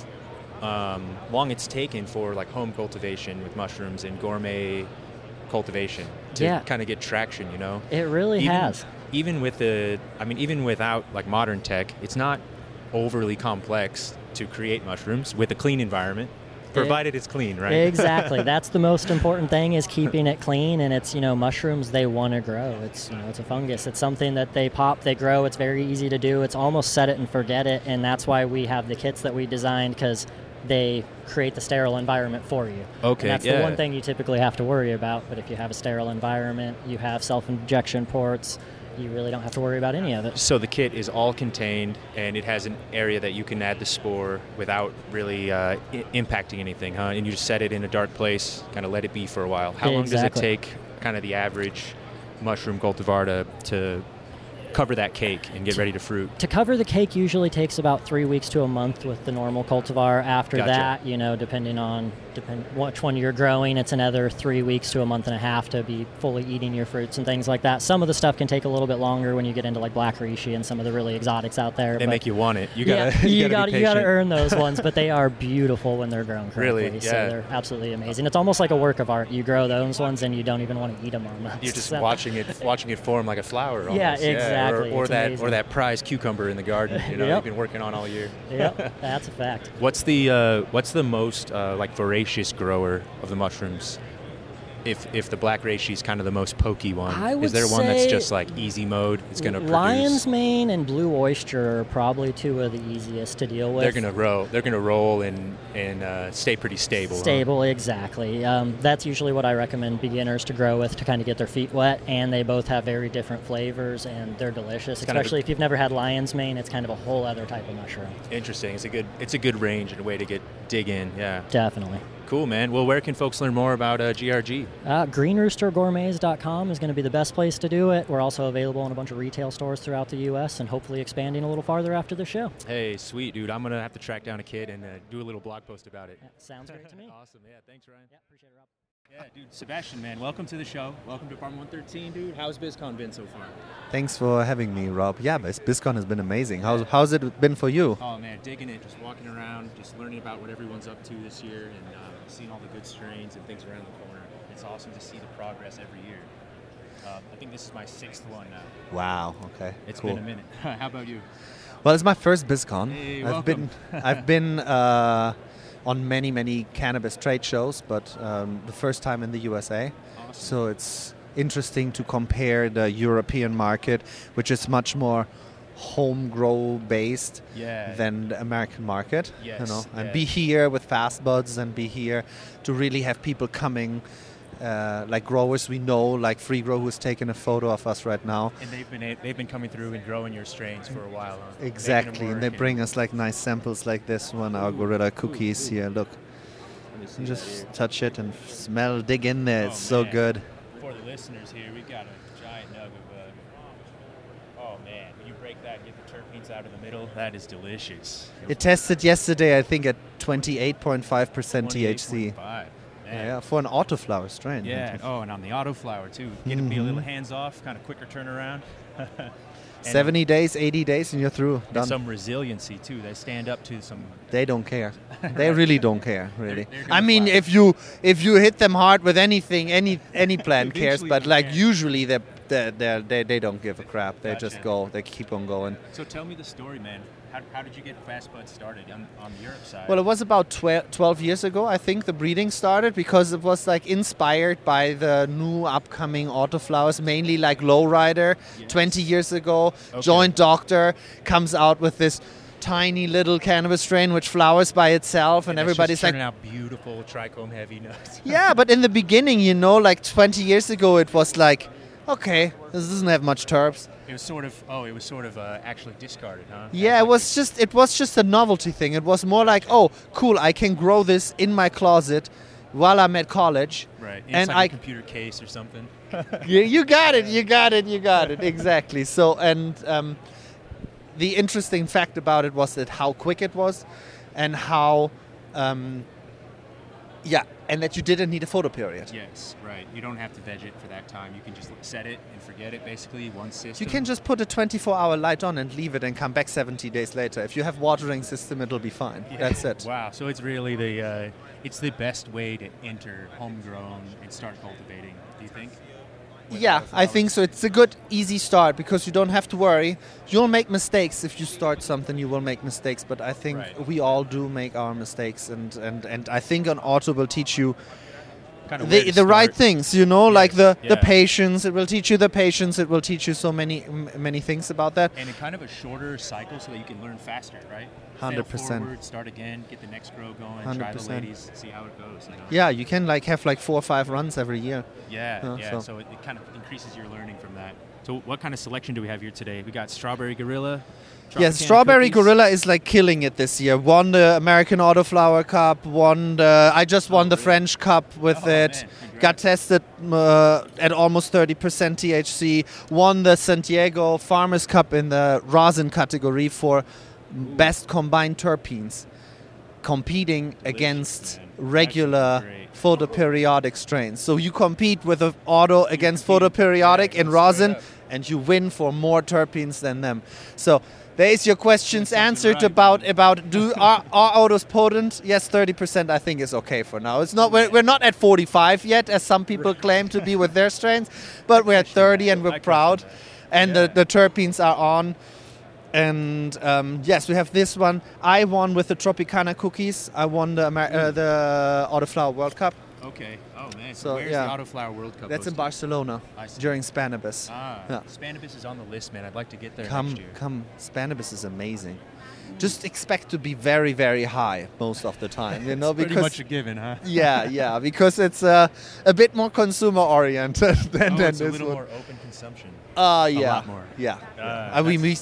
S1: um, long it's taken for like home cultivation with mushrooms and gourmet cultivation to
S7: Yeah.
S1: kind of get traction. You know,
S7: It really
S1: even,
S7: has.
S1: Even with the, I mean, even without like modern tech, it's not overly complex to create mushrooms with a clean environment, provided it's clean, right?
S7: exactly. That's the most important thing is keeping it clean. And it's you know mushrooms they want to grow. It's you know it's a fungus. It's something that they pop, they grow. It's very easy to do. It's almost set it and forget it. And that's why we have the kits that we designed because they create the sterile environment for you.
S1: Okay,
S7: And that's
S1: yeah.
S7: the one thing you typically have to worry about. But if you have a sterile environment, you have self-injection ports. You really don't have to worry about any of it.
S1: So the kit is all contained, and it has an area that you can add the spore without really uh, I- impacting anything, huh? And you just set it in a dark place, kind of let it be for a while. How long does it take, kind of the average mushroom cultivar to to cover that cake and get ready to fruit?
S7: To cover the cake usually takes about three weeks to a month with the normal cultivar. After
S1: Gotcha.
S7: that, you know, depending on depend which one you're growing, it's another three weeks to a month and a half to be fully eating your fruits and things like that. Some of the stuff can take a little bit longer when you get into like black reishi and some of the really exotics out there.
S1: They
S7: but-
S1: make you want it. You gotta
S7: yeah,
S1: you, gotta,
S7: you gotta earn those ones, but they are beautiful when they're grown correctly.
S1: Really?
S7: So
S1: Yeah.
S7: they're absolutely amazing. It's almost like a work of art. You grow those ones and you don't even want to eat them almost.
S1: You're just
S7: So-
S1: watching it, watching it form like a flower. Almost.
S7: Yeah, exactly.
S1: Or, or that,
S7: amazing.
S1: or that prize cucumber in the garden. You know,
S7: Yep.
S1: you've been working on all year.
S7: Yep, that's a fact.
S1: What's the uh, what's the most uh, like voracious grower of the mushrooms? If if the black reishi is kind of the most pokey one,
S7: I
S1: is
S7: would
S1: there one that's just like easy mode? It's gonna produce.
S7: Lion's mane and blue oyster are probably two of the easiest to deal with.
S1: They're gonna roll. They're gonna roll and and uh, stay pretty stable. huh?
S7: Stable, exactly. Um, that's usually what I recommend beginners to grow with to kind of get their feet wet. And they both have very different flavors, and they're delicious.
S1: kind of a-
S7: Especially if you've never had lion's mane, it's kind of a whole other type of mushroom.
S1: Interesting. It's a good it's a good range and a way to get dig in. Yeah.
S7: Definitely.
S1: Cool, man. Well, where can folks learn more about uh, GRG?
S7: Uh, greenroostergourmets.com is going to be the best place to do it. We're also available in a bunch of retail stores throughout the U.S. and hopefully expanding a little farther after the show.
S1: Hey, sweet dude. I'm gonna have to track down a kid and uh, do a little blog post about it.
S7: Yeah, sounds great to me.
S1: awesome. Yeah. Thanks, Ryan.
S7: Yeah, appreciate it, Rob.
S1: Yeah, dude. Sebastian, man, welcome to the show. Welcome to Apartment 113, dude. How's BizCon been so far?
S8: Thanks for having me, Rob. Yeah, BizCon has been amazing. How's, how's it been for you?
S1: Oh man, digging it, just walking around, just learning about what everyone's up to this year, and um, seeing all the good strains and things around the corner. It's awesome to see the progress every year. Uh, I think this is my sixth one now.
S8: Wow. Okay.
S1: It's
S8: cool.
S1: been a minute. How about you?
S8: Well, it's my first BizCon.
S1: Hey,
S8: I've
S1: welcome.
S8: been I've been uh, on many many cannabis trade shows, but um, the first time in the USA.
S1: Awesome.
S8: So it's interesting to compare the European market, which is much more home grow based
S1: Yeah.
S8: than the American market.
S1: Yes,
S8: You know, and
S1: yeah.
S8: be here with fast buds and be here to really have people coming. Uh, like growers we know, like Free Grow, who's taking a photo of us right now.
S1: And they've been they've been coming through and growing your strains for a while. Huh?
S8: Exactly, and they bring us like nice samples like this one, our Gorilla cookies here. Look,
S1: me see
S8: and
S1: that
S8: just touch it and smell, dig in there. It's
S1: Oh,
S8: so
S1: man.
S8: good.
S1: For the listeners here, we've got a giant nug of. Uh, oh man, when you break that, and get the terpenes out of the middle. That is delicious.
S8: It tested yesterday, I think, at 28.5% THC.
S1: 28.5. Man.
S8: Yeah, for an autoflower strain.
S1: Yeah. Oh, and on the autoflower too. Get to be a little mm-hmm. hands off, kind of quicker turnaround.
S8: 70 days, 80 days, and you're through. Done.
S1: some resiliency too. They stand up to some.
S8: They don't care. They really don't care, really.
S1: they're gonna
S8: I mean,
S1: fly.
S8: if you if you hit them hard with anything, any any plant cares. But like
S1: can.
S8: usually, they they they they don't give a crap. They just go. They keep on going.
S1: So tell me the story, man. How, how did you get Fast Bud started on, on the Europe side?
S8: Well, it was about twe- 12 years ago, I think, the breeding started because it was like inspired by the new upcoming autoflowers, mainly like Lowryder.
S1: Yes.
S8: 20 years ago,
S1: Okay.
S8: Joint Doctor comes out with this tiny little cannabis strain which flowers by itself, and,
S1: just
S8: everybody's like,
S1: turning out beautiful trichome heavy nuts.
S8: yeah, but in the beginning, you know, like 20 years ago, it was like, okay, this doesn't have much terps.
S1: It was sort of oh, it was sort of uh, actually discarded, huh?
S8: Yeah, it was just it was just a novelty thing. It was more like, oh, cool, I can grow this in my closet while I'm at college.
S1: right.
S8: and I-
S1: a computer case or something.
S8: you, you got it, you got it, you got it. Exactly. So, and um, the interesting fact about it was that how quick it was, and how, um, yeah, and that you didn't need a photo period.
S1: Yes, right. You don't have to veg it for that time. You can just set it and forget it. Basically, one system.
S8: You can just put a 24-hour light on and leave it, and come back 70 days later. If you have watering system, it'll be fine.
S1: Yeah.
S8: That's it.
S1: Wow. So it's really the uh, it's the best way to enter homegrown and start cultivating. Do you think?
S8: Yeah, I think so. It's a good, easy start because you don't have to worry. You'll make mistakes if you start something. You will make mistakes, but I think
S1: Right.
S8: we all do make our mistakes, and and and I think an auto will teach you
S1: Kind of
S8: the the right things. You know, like
S1: Yes,
S8: the the
S1: yeah.
S8: patience. It will teach you the patience. It will teach you so many m- many things about that.
S1: And in kind of a shorter cycle, so that you can learn faster, right?
S8: 100%.
S1: Forward, start again, get the next grow going, try the
S8: 100%.
S1: ladies, see how it goes. You know?
S8: Yeah, you can like have like four or five runs every year.
S1: Yeah,
S8: Uh,
S1: yeah.
S8: so-
S1: So, it, it kind of increases your learning from that. So, what kind of selection do we have here today? We got Strawberry Gorilla.
S8: Yes, Strawberry
S1: cookies.
S8: Gorilla is like killing it this year. Won the American Autoflower Cup. Won the. I just won the French Cup with
S1: Oh,
S8: it. Got tested uh, at almost 30% THC. Won the Santiago Farmers Cup in the rosin category for best combined terpenes, competing against
S1: man.
S8: regular photoperiodic strains. So you compete with an auto against photoperiodic
S1: yeah,
S8: in rosin, and you win for more terpenes than them. So there's your questions answered
S1: right,
S8: about about do are, are autos potent? Yes, 30% I think is okay for now. It's not we're, we're not at 45 yet, as some people claim to be with their strains, but we're at 30 and we're proud, and
S1: Yeah.
S8: the, the terpenes are on. And um, yes, we have this one. I won with the Tropicana cookies. I won the Amer- uh, the Autoflower World Cup.
S1: Okay. Man.
S8: So,
S1: So, where's
S8: yeah.
S1: the Autoflower World Cup?
S8: That's in? Barcelona
S1: I
S8: during Spannabis.
S1: Ah,
S8: Yeah.
S1: Spannabis is on the list, man. I'd like to get there
S8: Come,
S1: next year.
S8: come. Spannabis is amazing. Just expect to be very, very high most of the time, you know,
S1: It's pretty
S8: because
S1: much a given, huh?
S8: yeah, yeah, because it's uh, a bit more consumer oriented than,
S1: Oh,
S8: than
S1: it's a little
S8: one.
S1: more open consumption.
S8: Uh, yeah, A
S1: lot more.
S8: yeah.
S1: Uh,
S8: Uh, we we,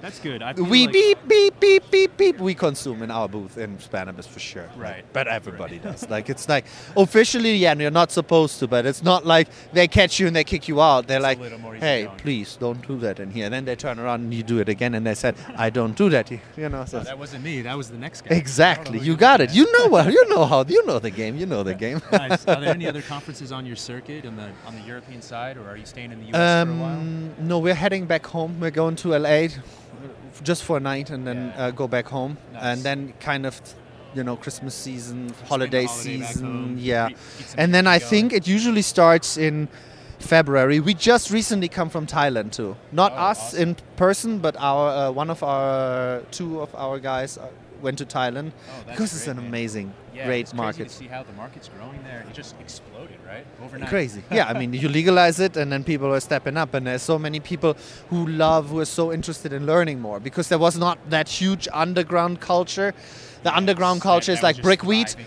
S1: that's- good.
S8: We
S1: like-
S8: beep beep beep beep beep. We consume in our booth in Spannabis for sure.
S1: Right.
S8: but everybody does. Like it's like officially, yeah, you're not supposed to, but it's not like they catch you and they kick you out. They're
S1: It's
S8: like, hey, please don't do that in here. Then they turn around and you do it again, and they said, I don't do that. You know. So
S1: Oh, that wasn't me. That was the next guy. I don't know
S8: exactly. You got it. You know what? You know how. You know the game. You know the game.
S1: nice. Are there any other conferences on your circuit on the on the European side, or are you staying in the US for a while?
S8: Um, no, we're heading back home. We're going to LA just for a night and then
S1: Yeah.
S8: uh, go back home.
S1: Nice.
S8: And then kind of, you know, Christmas season, holiday
S1: holiday
S8: season. yeah.
S1: get
S8: And then I think it usually starts in February. We just recently come from Thailand too. Not
S1: Oh,
S8: us
S1: awesome.
S8: in person, but our uh, one of our two of our guys uh, went to Thailand
S1: Oh,
S8: because it's an amazing,
S1: yeah,
S8: great
S1: it's
S8: market.
S1: to see how the market's growing there. It just exploded, right? Overnight.
S8: Crazy. Yeah, I mean, you legalize it, and then people are stepping up, and there's so many people who love, who are so interested in learning more because there was not that huge underground culture. The underground
S1: Yes,
S8: culture
S1: that-
S8: is like brickweed.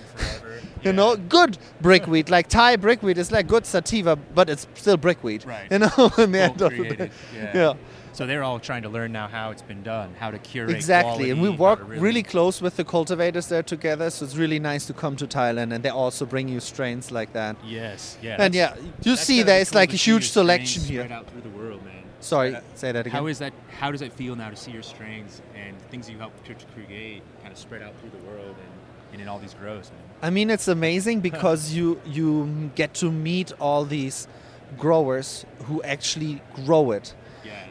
S8: You know, good brickweed, like Thai brickweed is like good sativa, but it's still brickweed.
S1: Right.
S8: You know, in the
S1: Well
S8: end of the day.
S1: yeah.
S8: Yeah.
S1: So they're all trying to learn now how it's been done, how to curate
S8: Exactly, and we work
S1: to
S8: really, close with the cultivators there together. So it's really nice to come to Thailand, and they also bring you strains like that.
S1: Yes, yeah.
S8: and yeah, you see there
S1: cool
S8: like a huge selection here.
S1: Out through the world, man.
S8: Sorry,
S1: Uh,
S8: say that again.
S1: How is that? How does it feel now to see your strains and things you helped to create kind of spread out through the world and, and in all these grows, man?
S8: I mean, it's amazing because you you get to meet all these growers who actually grow it.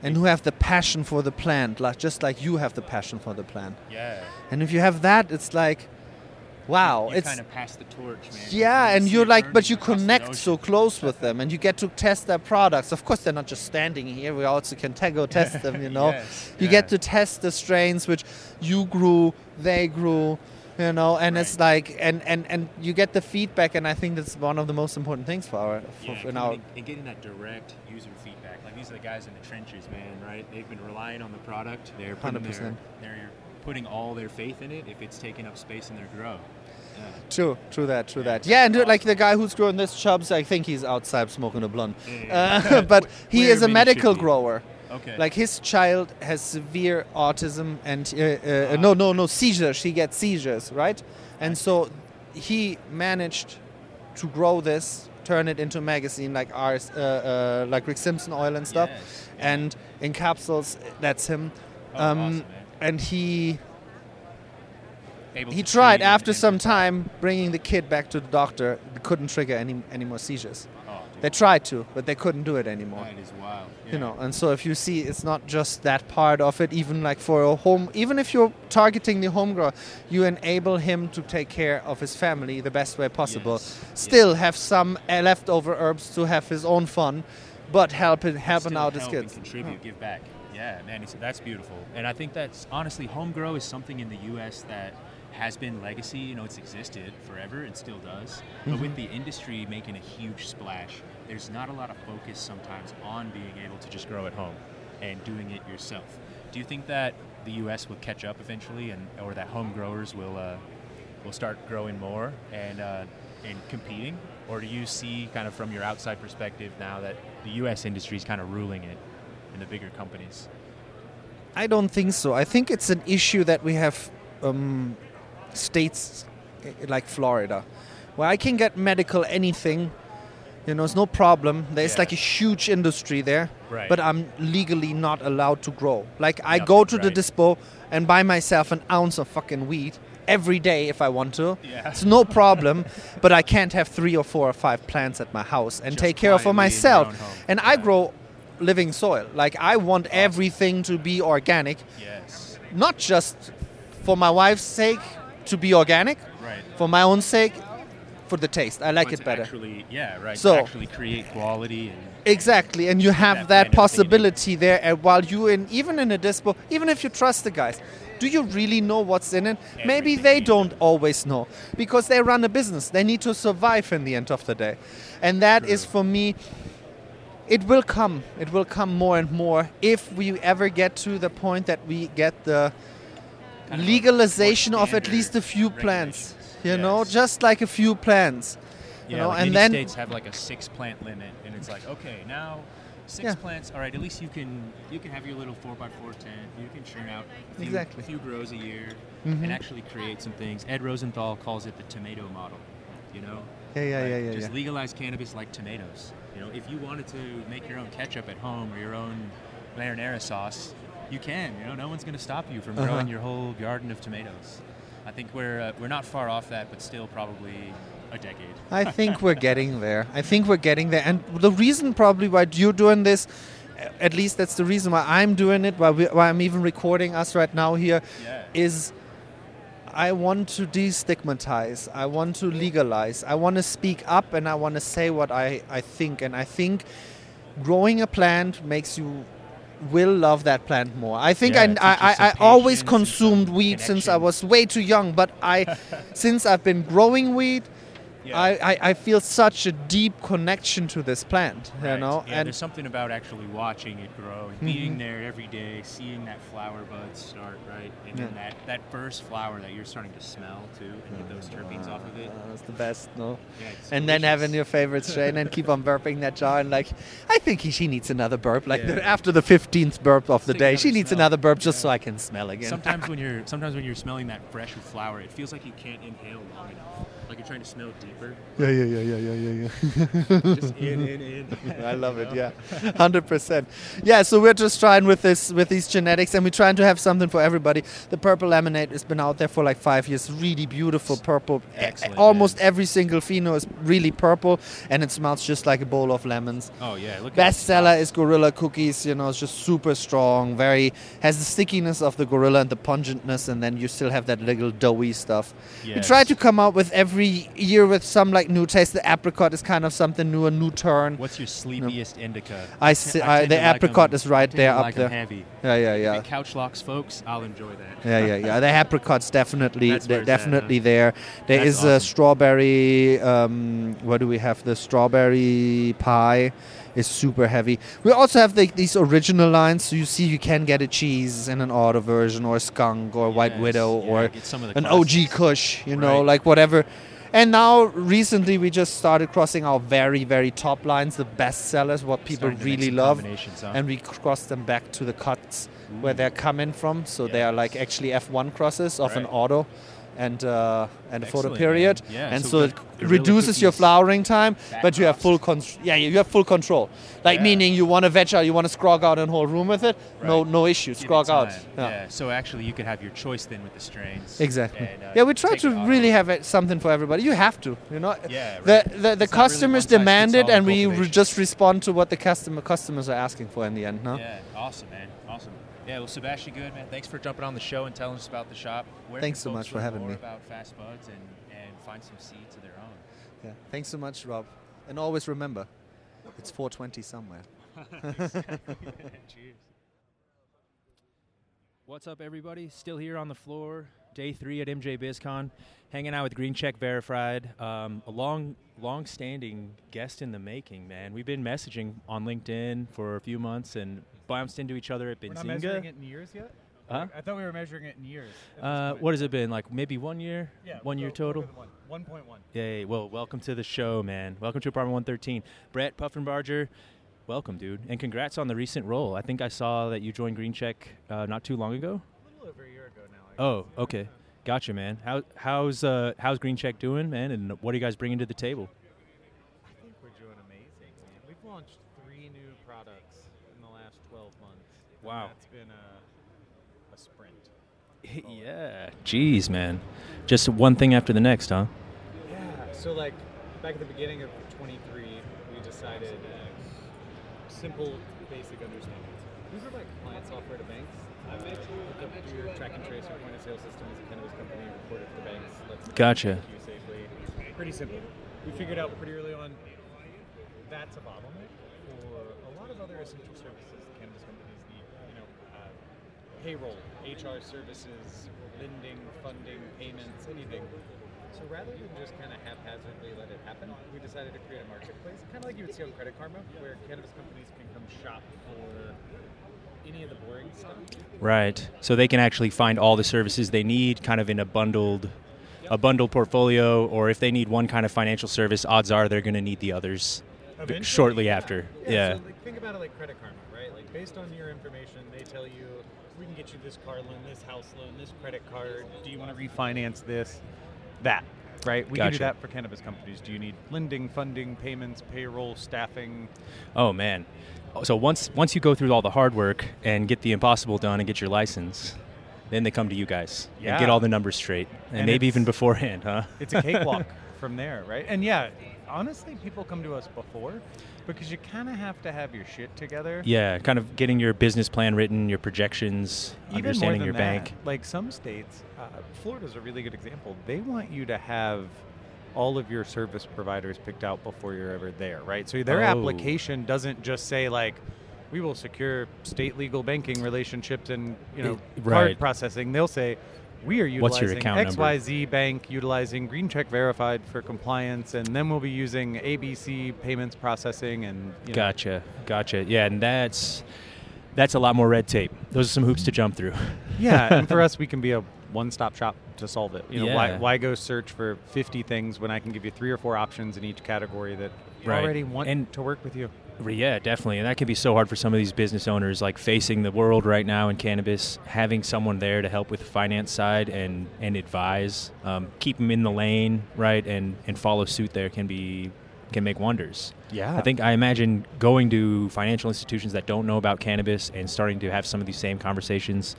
S8: And who have the passion for the plant, like just like you have the passion for the plant.
S1: yeah.
S8: And if you have that, it's like, wow,
S1: you
S8: it's
S1: kind of pass the torch, man.
S8: yeah,
S1: You
S8: and you're like, but you connect so close with them, and you get to test their products. Of course, they're not just standing here. We also can go test them. You know,
S1: Yes,
S8: you
S1: yeah.
S8: get to test the strains which you grew, they grew. You know, and it's like, and, and, and you get the feedback, and I think that's one of the most important things for our, for,
S1: Yeah,
S8: in our
S1: and, getting that direct user these are the guys in the trenches, man. Right? They've been relying on the product. They're putting
S8: 100%.
S1: they're putting all their faith in it. If it's taking up space in their grow. Yeah.
S8: True, true that, true
S1: Yeah,
S8: that. Yeah, and
S1: that's
S8: like the guy who's growing this chubs, I think he's outside smoking a blunt.
S1: Yeah.
S8: Uh, but he
S1: Where
S8: is a medical grower.
S1: Okay.
S8: Like his child has severe autism and uh, uh,
S1: Ah.
S8: no, no, no seizures. He gets seizures, right? And so he managed to grow this, turn it into a magazine like ours, uh, uh, like Rick Simpson oil and stuff,
S1: Yes, yeah.
S8: and in capsules. That's him.
S1: Oh,
S8: um,
S1: awesome,
S8: and he
S1: Able
S8: he tried after
S1: and-
S8: some time bringing the kid back to the doctor. Couldn't trigger any any more seizures. They tried to, but they couldn't do it anymore.
S1: That is wild.
S8: You know, and so if you see, it's not just that part of it. Even like for a home, even if you're targeting the home grower, you enable him to take care of his family the best way possible.
S1: Yes,
S8: Still have some uh, leftover herbs to have his own fun, but helping helping
S1: Still
S8: out his
S1: help
S8: kids.
S1: And contribute, give back. Yeah, man, it's, that's beautiful. And I think that's honestly, home grow is something in the U.S. that has been legacy. You know, it's existed forever and still does. But
S8: Mm-hmm.
S1: with the industry making a huge splash, there's not a lot of focus sometimes on being able to just grow at home and doing it yourself. Do you think that the U.S. will catch up eventually, and or that home growers will uh, will start growing more and uh, and competing, or do you see kind of from your outside perspective now that the U.S. industry is kind of ruling it? in the bigger companies.
S8: I don't think so. I think it's an issue that we have um, states eh, like Florida, where I can get medical anything. You know, it's no problem. There's
S1: Yeah.
S8: like a huge industry there,
S1: Right.
S8: but I'm legally not allowed to grow. Like I go to the dispo and buy myself an ounce of fucking weed every day if I want to.
S1: Yeah.
S8: It's no problem, but I can't have three or four or five plants at my house and
S1: Just
S8: take care of for
S1: quietly in your
S8: myself. And I grow living soil. Like I want everything to be organic
S1: Yes.
S8: not just for my wife's sake to be organic,
S1: Right.
S8: for my own sake, for the taste. I like
S1: But
S8: it better.
S1: Actually, yeah, right.
S8: So-
S1: actually create quality and
S8: Exactly, and you have
S1: that
S8: that possibility there. And while you in even in a dispo, even if you trust the guys, do you really know what's in it? Maybe they don't always know because they run a business. They need to survive in the end of the day, and that is
S1: True.
S8: for me. It will come. It will come more and more if we ever get to the point that we get the
S1: kind of a
S8: legalization of at least a few plants. You know, just like a few plants.
S1: Yeah,
S8: know,
S1: like
S8: and
S1: many
S8: then-
S1: states have like a six plant limit, and it's like okay, now six
S8: Yeah.
S1: plants. All right, at least you can you can have your little four by four tent. You can churn out a few,
S8: Exactly.
S1: a few grows a year
S8: Mhm.
S1: and actually create some things. Ed Rosenthal calls it the tomato model. You know,
S8: Yeah, yeah,
S1: Like,
S8: yeah, yeah,
S1: Just
S8: yeah.
S1: legalize cannabis like tomatoes. You know, if you wanted to make your own ketchup at home or your own marinara sauce, you can. You know, no one's going to stop you from
S8: Uh-huh.
S1: growing your whole garden of tomatoes. I think we're uh, we're not far off that, but still probably a decade.
S8: I think we're getting there. I think we're getting there. And the reason probably why you're doing this, at least that's the reason why I'm doing it, why, we, why I'm even recording us right now here,
S1: Yeah.
S8: is I want to destigmatize. I want to legalize. I want to speak up and I want to say what I, I think. And I think growing a plant makes you will love that plant more. I think
S1: Yeah,
S8: I, I, I, I always consumed weed since I was way too young, but I since I've been growing weed,
S1: Yeah.
S8: I, I, I feel such a deep connection to this plant, you know,
S1: Yeah,
S8: and
S1: there's something about actually watching it grow and being there every day, seeing that flower bud start, right? And then that, that first flower that you're starting to smell too and get those terpenes off of it.
S8: Uh, it's the best, no.
S1: Yeah,
S8: And then having your favorite strain and keep on burping that jar and like, I think he, she needs another burp. Like
S1: Yeah.
S8: the, after the fifteenth burp of the day, she needs
S1: smell.
S8: another burp just
S1: Yeah.
S8: so I can smell again.
S1: Sometimes when you're sometimes when you're smelling that fresh flower, it feels like you can't inhale long enough. Like you're trying to smell deeper.
S8: yeah, yeah, yeah, yeah, yeah, yeah, yeah.
S1: Just in, in, in.
S8: I love it. Yeah, hundred percent. Yeah, so we're just trying with this with these genetics, and we're trying to have something for everybody. The purple lemonade has been out there for like five years. Really beautiful purple.
S1: Excellent,
S8: Almost
S1: man.
S8: every single pheno is really purple, and it smells just like a bowl of lemons.
S1: Oh yeah, look
S8: Bestseller is Gorilla Cookies. You know, it's just super strong. Very has the stickiness of the Gorilla and the pungentness, and then you still have that little doughy stuff. We try to come out with every year with some like new taste. The apricot is kind of something new, a new turn.
S1: What's your sleepiest indica?
S8: I see- I- the
S1: to like 'em-
S8: apricot is right
S1: I tend to
S8: there up
S1: like
S8: there.
S1: Heavy.
S8: Yeah, yeah, yeah.
S1: couch locks, folks. I'll enjoy that.
S8: Yeah, yeah, yeah. The apricot's definitely de-
S1: it's at, huh?
S8: definitely there. There
S1: That's
S8: is a strawberry. Um, what do we have? The strawberry pie is super heavy. We also have the, these original lines. So you see, you can get a cheese in an auto version, or a skunk, or a white widow,
S1: yeah,
S8: or an OG. Kush. You know,
S1: Right.
S8: like whatever. And now recently we just started crossing our very very top lines, the best sellers, what people really love,
S1: huh?
S8: and we cross them back to the cuts where they're coming from. So they are like actually F1 crosses of an
S1: Right.
S8: auto and uh, and a photo period.
S1: Yeah,
S8: and
S1: so
S8: so, it reduces your flowering time, but you have full con- yeah you have full control. Like
S1: Yeah.
S8: meaning you want to veg out, you want to scrog out a whole room with it. No
S1: Right.
S8: no issue, scrog out. Yeah.
S1: Yeah. So actually, you could have your choice then with the strains.
S8: Exactly.
S1: And, uh,
S8: yeah, we try to really have it, something for everybody. You have to, you know.
S1: Yeah,
S8: The
S1: right.
S8: the, the
S1: It's not really
S8: customers demand it, and we re- just respond to what the customer customers are asking for in the end. No.
S1: Yeah, awesome, man. Yeah, well, Sebastian, good man. Thanks for jumping on the show and telling us about the shop. Where
S8: Thanks so much for having
S1: more
S8: me.
S1: About Fast Buds and, and find some seeds of their own.
S8: Yeah. Thanks so much, Rob. And always remember, it's 420 somewhere.
S1: Cheers. What's up, everybody? Still here on the floor, day three at MJ BizCon, hanging out with Green Check Verified, um, a long, long-standing guest in the making. Man, we've been messaging on LinkedIn for a few months and bounced into each other at Benzinga.
S9: We're not measuring it in years yet.
S1: Huh?
S9: I thought we were measuring it in years.
S1: Uh, what has it been? Like maybe one year?
S9: Yeah,
S1: one year
S9: go- we'll go
S1: total?
S9: 1.1.
S1: Yay. Well, welcome to the show, man. Welcome to Apartment 113. Brett Puffenbarger, Welcome, dude, and congrats on the recent role. I think I saw that you joined Green Check uh, not too long ago.
S9: A little over a year ago now. I
S1: Oh, okay, gotcha, man. How how's uh, how's Green Check doing, man? And what are you guys bringing to the table?
S9: I think we're doing amazing. Man. We've launched three new products the last 12 months.
S1: Wow.
S9: That's been a, a sprint.
S1: yeah. Jeez, man. Just one thing after the next, huh?
S9: Yeah. So like back at the beginning of 23, we decided uh, simple, basic understanding. We provide client software to banks. Uh, hook up your track and trace your point of sale system as a cannabis company, report it to the banks. Let them
S1: Gotcha.
S9: safely. Pretty simple. We figured out pretty early on that's a bottleneck for a lot of other essential services cannabis companies need. You know, uh, payroll, HR services, lending, funding, payments, anything. So rather than just kind of haphazardly let it happen, we decided to create a marketplace, kind of like you would see on Credit Karma, where cannabis companies can come shop for any of the boring stuff.
S1: Right. So they can actually find all the services they need, kind of in a bundled, a bundled portfolio. Or if they need one kind of financial service, odds are they're going to need the others
S9: Eventually,
S1: shortly
S9: yeah.
S1: after.
S9: Yeah.
S1: Yeah.
S9: So like, think about it like Credit Karma, right? Like based on your information, they tell you we can get you this car loan, this house loan, this credit card. Do you want to refinance this? That. Right? We can do that for cannabis companies. Do you need lending, funding, payments, payroll, staffing?
S1: Oh man. So once once you go through all the hard work and get the impossible done and get your license, then they come to you guys and get all the numbers straight, and,
S9: And
S1: maybe even beforehand, huh?
S9: It's a cakewalk from there, right? And yeah, honestly, people come to us before because you kind of have to have your shit together.
S1: Yeah, kind of getting your business plan written, your projections,
S9: Even
S1: understanding your
S9: that,
S1: bank.
S9: Like some states, uh, Florida's a really good example. They want you to have all of your service providers picked out before you're ever there, right? So their
S1: Oh.
S9: application doesn't just say like, we will secure state legal banking relationships and you know
S1: It-
S9: card processing. They'll say. We are
S1: What's
S9: utilizing
S1: your account number?
S9: XYZ Bank, utilizing Green Check Verified for compliance, and then we'll be using ABC payments processing and you know,
S1: Gotcha, gotcha. Yeah, and that's that's a lot more red tape. Those are some hoops to jump through.
S9: Yeah, and for us, we can be a one-stop shop to solve it. You know, why, why go search for 50 things when I can give you three or four options in each category that
S1: Right.
S9: already want
S1: And-
S9: to work with you?
S1: Yeah, definitely. And that can be so hard for some of these business owners, like facing the world right now in cannabis, having someone there to help with the finance side and, and advise, um, keep them in the lane, right, and, and follow suit there can be can make wonders.
S9: Yeah.
S1: I think I imagine going to financial institutions that don't know about cannabis and starting to have some of these same conversations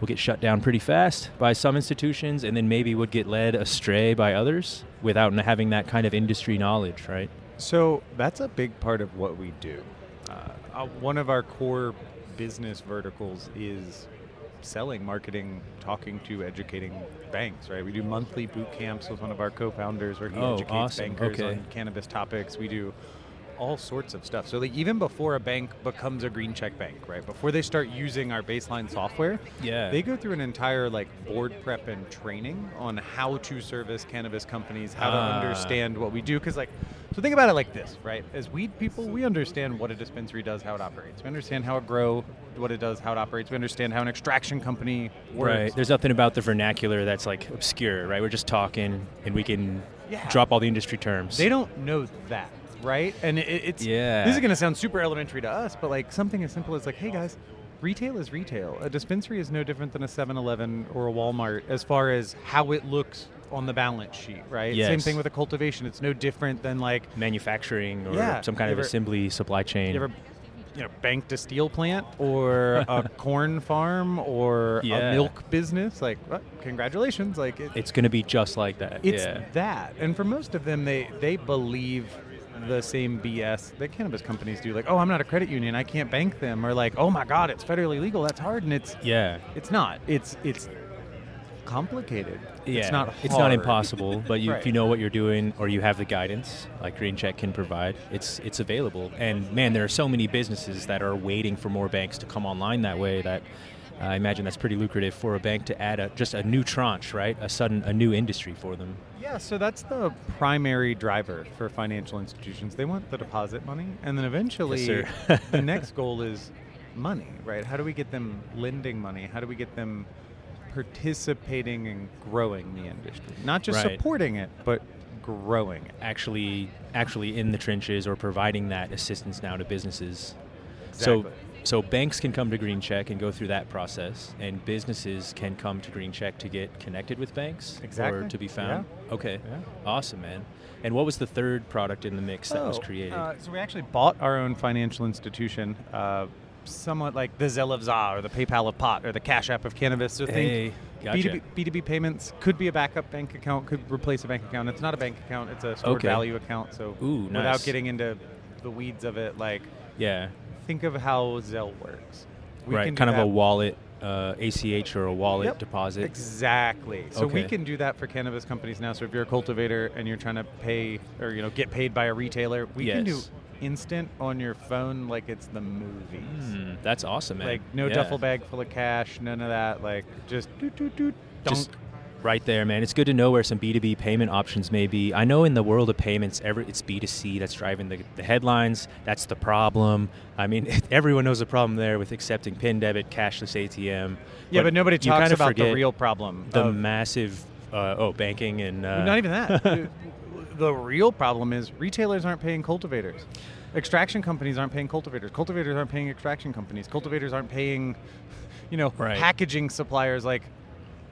S1: will get shut down pretty fast by some institutions and then maybe would get led astray by others without having that kind of industry knowledge, right?
S9: So that's a big part of what we do. Uh, uh, one of our core business verticals is selling, marketing, talking to, educating banks. Right? We do monthly boot camps with one of our co-founders, where he
S1: Oh,
S9: educates
S1: awesome.
S9: bankers
S1: Okay.
S9: on cannabis topics. We do all sorts of stuff. So like even before a bank becomes a green check bank, right? Before they start using our baseline software,
S1: Yeah.
S9: they go through an entire like board prep and training on how to service cannabis companies, how to
S1: Ah.
S9: understand what we do. Because like, so think about it like this, right? As weed people, we understand what a dispensary does, how it operates. We understand how it grow, what it does, how it operates. We understand how an extraction company works.
S1: Right. There's nothing about the vernacular that's like obscure, right? We're just talking and we can
S9: Yeah.
S1: drop all the industry terms.
S9: They don't know that, right? And it, it's
S1: Yeah.
S9: This is going to sound super elementary to us, but like something as simple as like, hey guys, retail is retail. A dispensary is no different than a 7-Eleven or a Walmart as far as how it looks on the balance sheet, right? Same thing with a cultivation. It's no different than like
S1: manufacturing or
S9: Yeah.
S1: some kind of assembly supply chain.
S9: you ever you know banked a steel plant or a corn farm or
S1: Yeah.
S9: a milk business like what? congratulations like it,
S1: it's going to be just like that.
S9: it's
S1: yeah.
S9: that and for most of them they they believe the same bs that cannabis companies do like oh i'm not a credit union i can't bank them or like oh my god it's federally legal that's hard and it's
S1: Yeah.
S9: it's not it's it's complicated
S1: Yeah,
S9: it's not
S1: it's not impossible, but you, if you know what you're doing or you have the guidance, like Green Check can provide, it's it's available. And man, there are so many businesses that are waiting for more banks to come online that way. That uh, I imagine that's pretty lucrative for a bank to add a, just a new tranche, right? A sudden a new industry for them.
S9: Yeah, so that's the primary driver for financial institutions. They want the deposit money, and then eventually
S1: Yes,
S9: the next goal is money, right? How do we get them lending money? How do we get them participating and growing the industry? Not just
S1: Right.
S9: supporting it, but growing.
S1: actually actually in the trenches or providing that assistance now to businesses.
S9: Exactly.
S1: So so banks can come to Green Check and go through that process, and businesses can come to Green Check to get connected with banks
S9: Exactly.
S1: or to be found. Okay,
S9: Yeah.
S1: awesome, man. And what was the third product in the mix that was
S9: Oh,
S1: created?
S9: Uh, so we actually bought our own financial institution, uh, somewhat like the Zelle of ZA or the PayPal of pot or the Cash App of cannabis. So
S1: Hey,
S9: think
S1: gotcha.
S9: B2B, B2B payments could be a backup bank account, could replace a bank account. It's not a bank account; it's a stored
S1: Okay.
S9: value account. So
S1: Ooh,
S9: without getting into the weeds of it, like
S1: yeah,
S9: think of how Zelle works. We
S1: right. Kind of a wallet, uh, ACH or a wallet
S9: Yep.
S1: deposit.
S9: Exactly. So we can do that for cannabis companies now. So if you're a cultivator and you're trying to pay or you know get paid by a retailer, we can do
S1: Yes.
S9: Instant on your phone like it's the movies.
S1: Hmm, that's awesome, man.
S9: Like no
S1: Yeah.
S9: duffel bag full of cash, none of that. Like just doot doot doot.
S1: Just right there, man. It's good to know where some B2B payment options may be. I know in the world of payments, every, it's B2C that's driving the, the headlines. That's the problem. I mean, everyone knows the problem there with accepting PIN debit, cashless ATM.
S9: Yeah, but nobody talks about the real problem
S1: The massive, uh, oh, banking and. Uh,
S9: Not even that. the, real problem is retailers aren't paying cultivators. Extraction companies aren't paying cultivators. Cultivators aren't paying extraction companies. Cultivators aren't paying, you know,
S1: Right.
S9: packaging suppliers. Like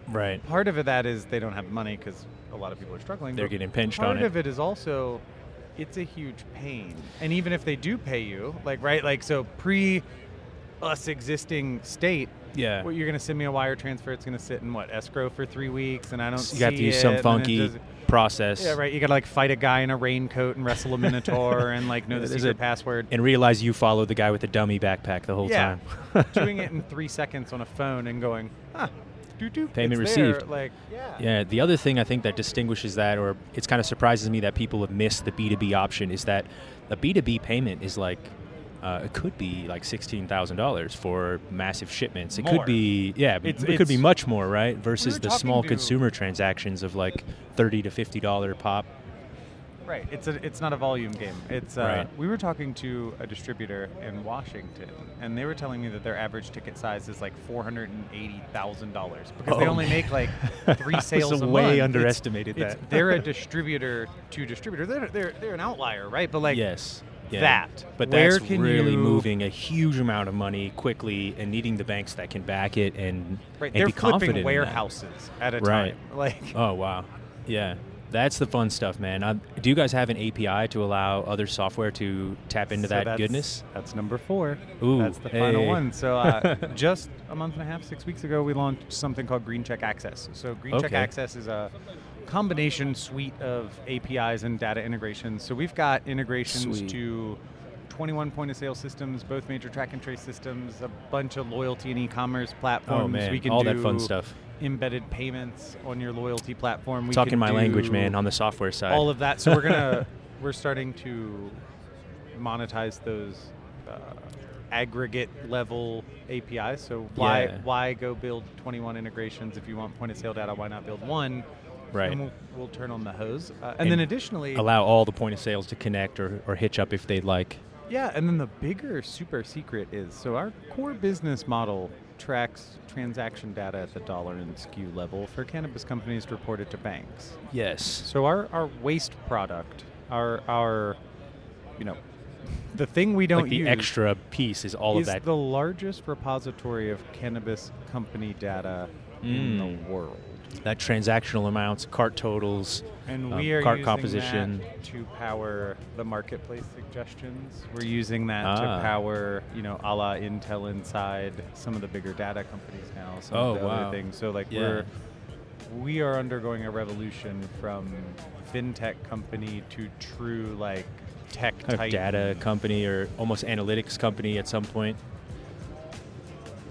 S1: right.
S9: part of it that is they don't have the money because a lot of people are struggling.
S1: They're getting pinched on it.
S9: Part of it is also it's a huge pain. And even if they do pay you, like right, like so pre us existing state,
S1: Yeah.
S9: well, you're going to send me a wire transfer. It's going to sit in what escrow for three weeks, and I don't.
S1: So you have to use some funky process.
S9: yeah, right. You got to like fight a guy in a raincoat and wrestle a minotaur and like know the secret
S1: a-
S9: password.
S1: And realize you followed the guy with the dummy backpack the whole
S9: yeah,
S1: time.
S9: doing it in three seconds on a phone and going, ah, doo doo,
S1: Payment
S9: it's there,"
S1: received.
S9: Like, yeah,
S1: Yeah, the other thing I think that distinguishes that, or it's kind of surprises me that people have missed the B2B option, is that a B2B payment is like, uh, it could be like $16,000 for massive shipments. It
S9: More.
S1: could be, yeah,
S9: It's-
S1: it could be much more, right? Versus
S9: were
S1: the small
S9: to-
S1: consumer transactions of like 30 to $50 pop.
S9: Right. It's a it's not a volume game. It's uh,
S1: Right.
S9: we were talking to a distributor in Washington, and they were telling me that their average ticket size is like four hundred and eighty thousand dollars because they
S1: Oh,
S9: only make like three sales a
S1: way
S9: month. It's-
S1: underestimated
S9: it's-
S1: that.
S9: they're a distributor to distributor. They're, they're they're an outlier, right? But like
S1: yes. Yeah.
S9: that.
S1: But that's really
S9: you-
S1: moving a huge amount of money quickly and needing the banks that can back it and,
S9: right,
S1: and
S9: they're
S1: be confident
S9: flipping warehouses at a
S1: Right.
S9: time. Like
S1: Oh wow, yeah, that's the fun stuff, man. Uh, do you guys have an API to allow other software to tap into
S9: So
S1: that
S9: that's-
S1: goodness?
S9: That's number four.
S1: Ooh,
S9: that's the final one. So uh, just a month and a half, six weeks ago, we launched something called Green Check Access. So Green Check Access is a combination suite of APIs and data integrations. So we've got integrations
S1: Sweet.
S9: to 21 point of sale systems, both major track and trace systems, a bunch of loyalty and e-commerce platforms.
S1: Oh man,
S9: we can
S1: all
S9: do
S1: that fun stuff.
S9: Embedded payments on your loyalty platform. We
S1: Talking my language, man, on the software side.
S9: all of that. So we're gonna we're starting to monetize those uh, aggregate level APIs. So why
S1: Yeah.
S9: why go build 21 integrations if you want point of sale data? Why not build one?
S1: Right.
S9: And we'll, we'll turn on the hose. Uh, and,
S1: And
S9: then additionally,
S1: allow all the point of sales to connect or, or hitch up if they'd like.
S9: yeah. And then the bigger super secret is so our core business model tracks transaction data at the dollar and SKU level for cannabis companies to report it to banks.
S1: Yes.
S9: So our, our waste product, our our you know, the thing we don't
S1: like the extra piece is all
S9: is
S1: of that.
S9: the largest repository of cannabis company data in
S1: Mm.
S9: the world.
S1: That transactional amounts, cart totals,
S9: And
S1: um,
S9: we are
S1: cart
S9: using
S1: composition.
S9: that to power the marketplace suggestions. We're using that
S1: Ah.
S9: to power, you know, a la Intel Inside, some of the bigger data companies now, some
S1: Oh,
S9: of the
S1: wow.
S9: other things. So like
S1: Yeah.
S9: we're we are undergoing a revolution from fintech company to true like tech
S1: kind of
S9: type
S1: data company or almost analytics company at some point.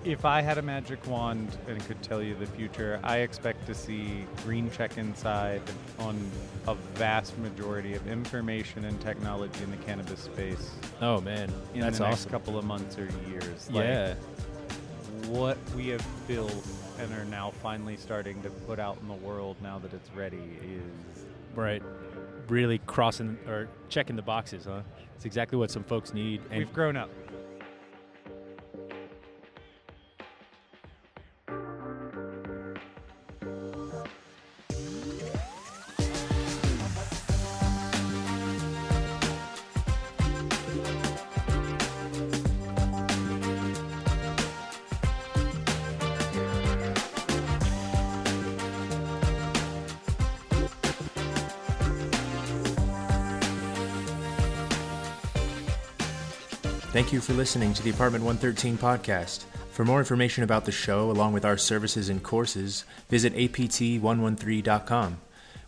S9: If I had a magic wand and could tell you the future, I expect to see Green Check Inside on a vast majority of information and technology in the cannabis space
S1: Oh man,
S9: in
S1: that's
S9: the next
S1: awesome.
S9: couple of months or years.
S1: Yeah.
S9: Like, what we have built and are now finally starting to put out in the world now that it's ready is
S1: Right. Really crossing or checking the boxes, huh? It's exactly what some folks need. And
S9: we've grown up.
S1: Thank you for listening to the Apartment 113 podcast. For more information about the show, along with our services and courses, visit apt113.com.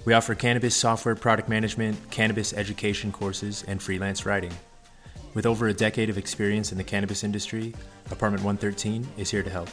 S1: We offer cannabis software product management, cannabis education courses, and freelance writing. With over a decade of experience in the cannabis industry, Apartment 113 is here to help.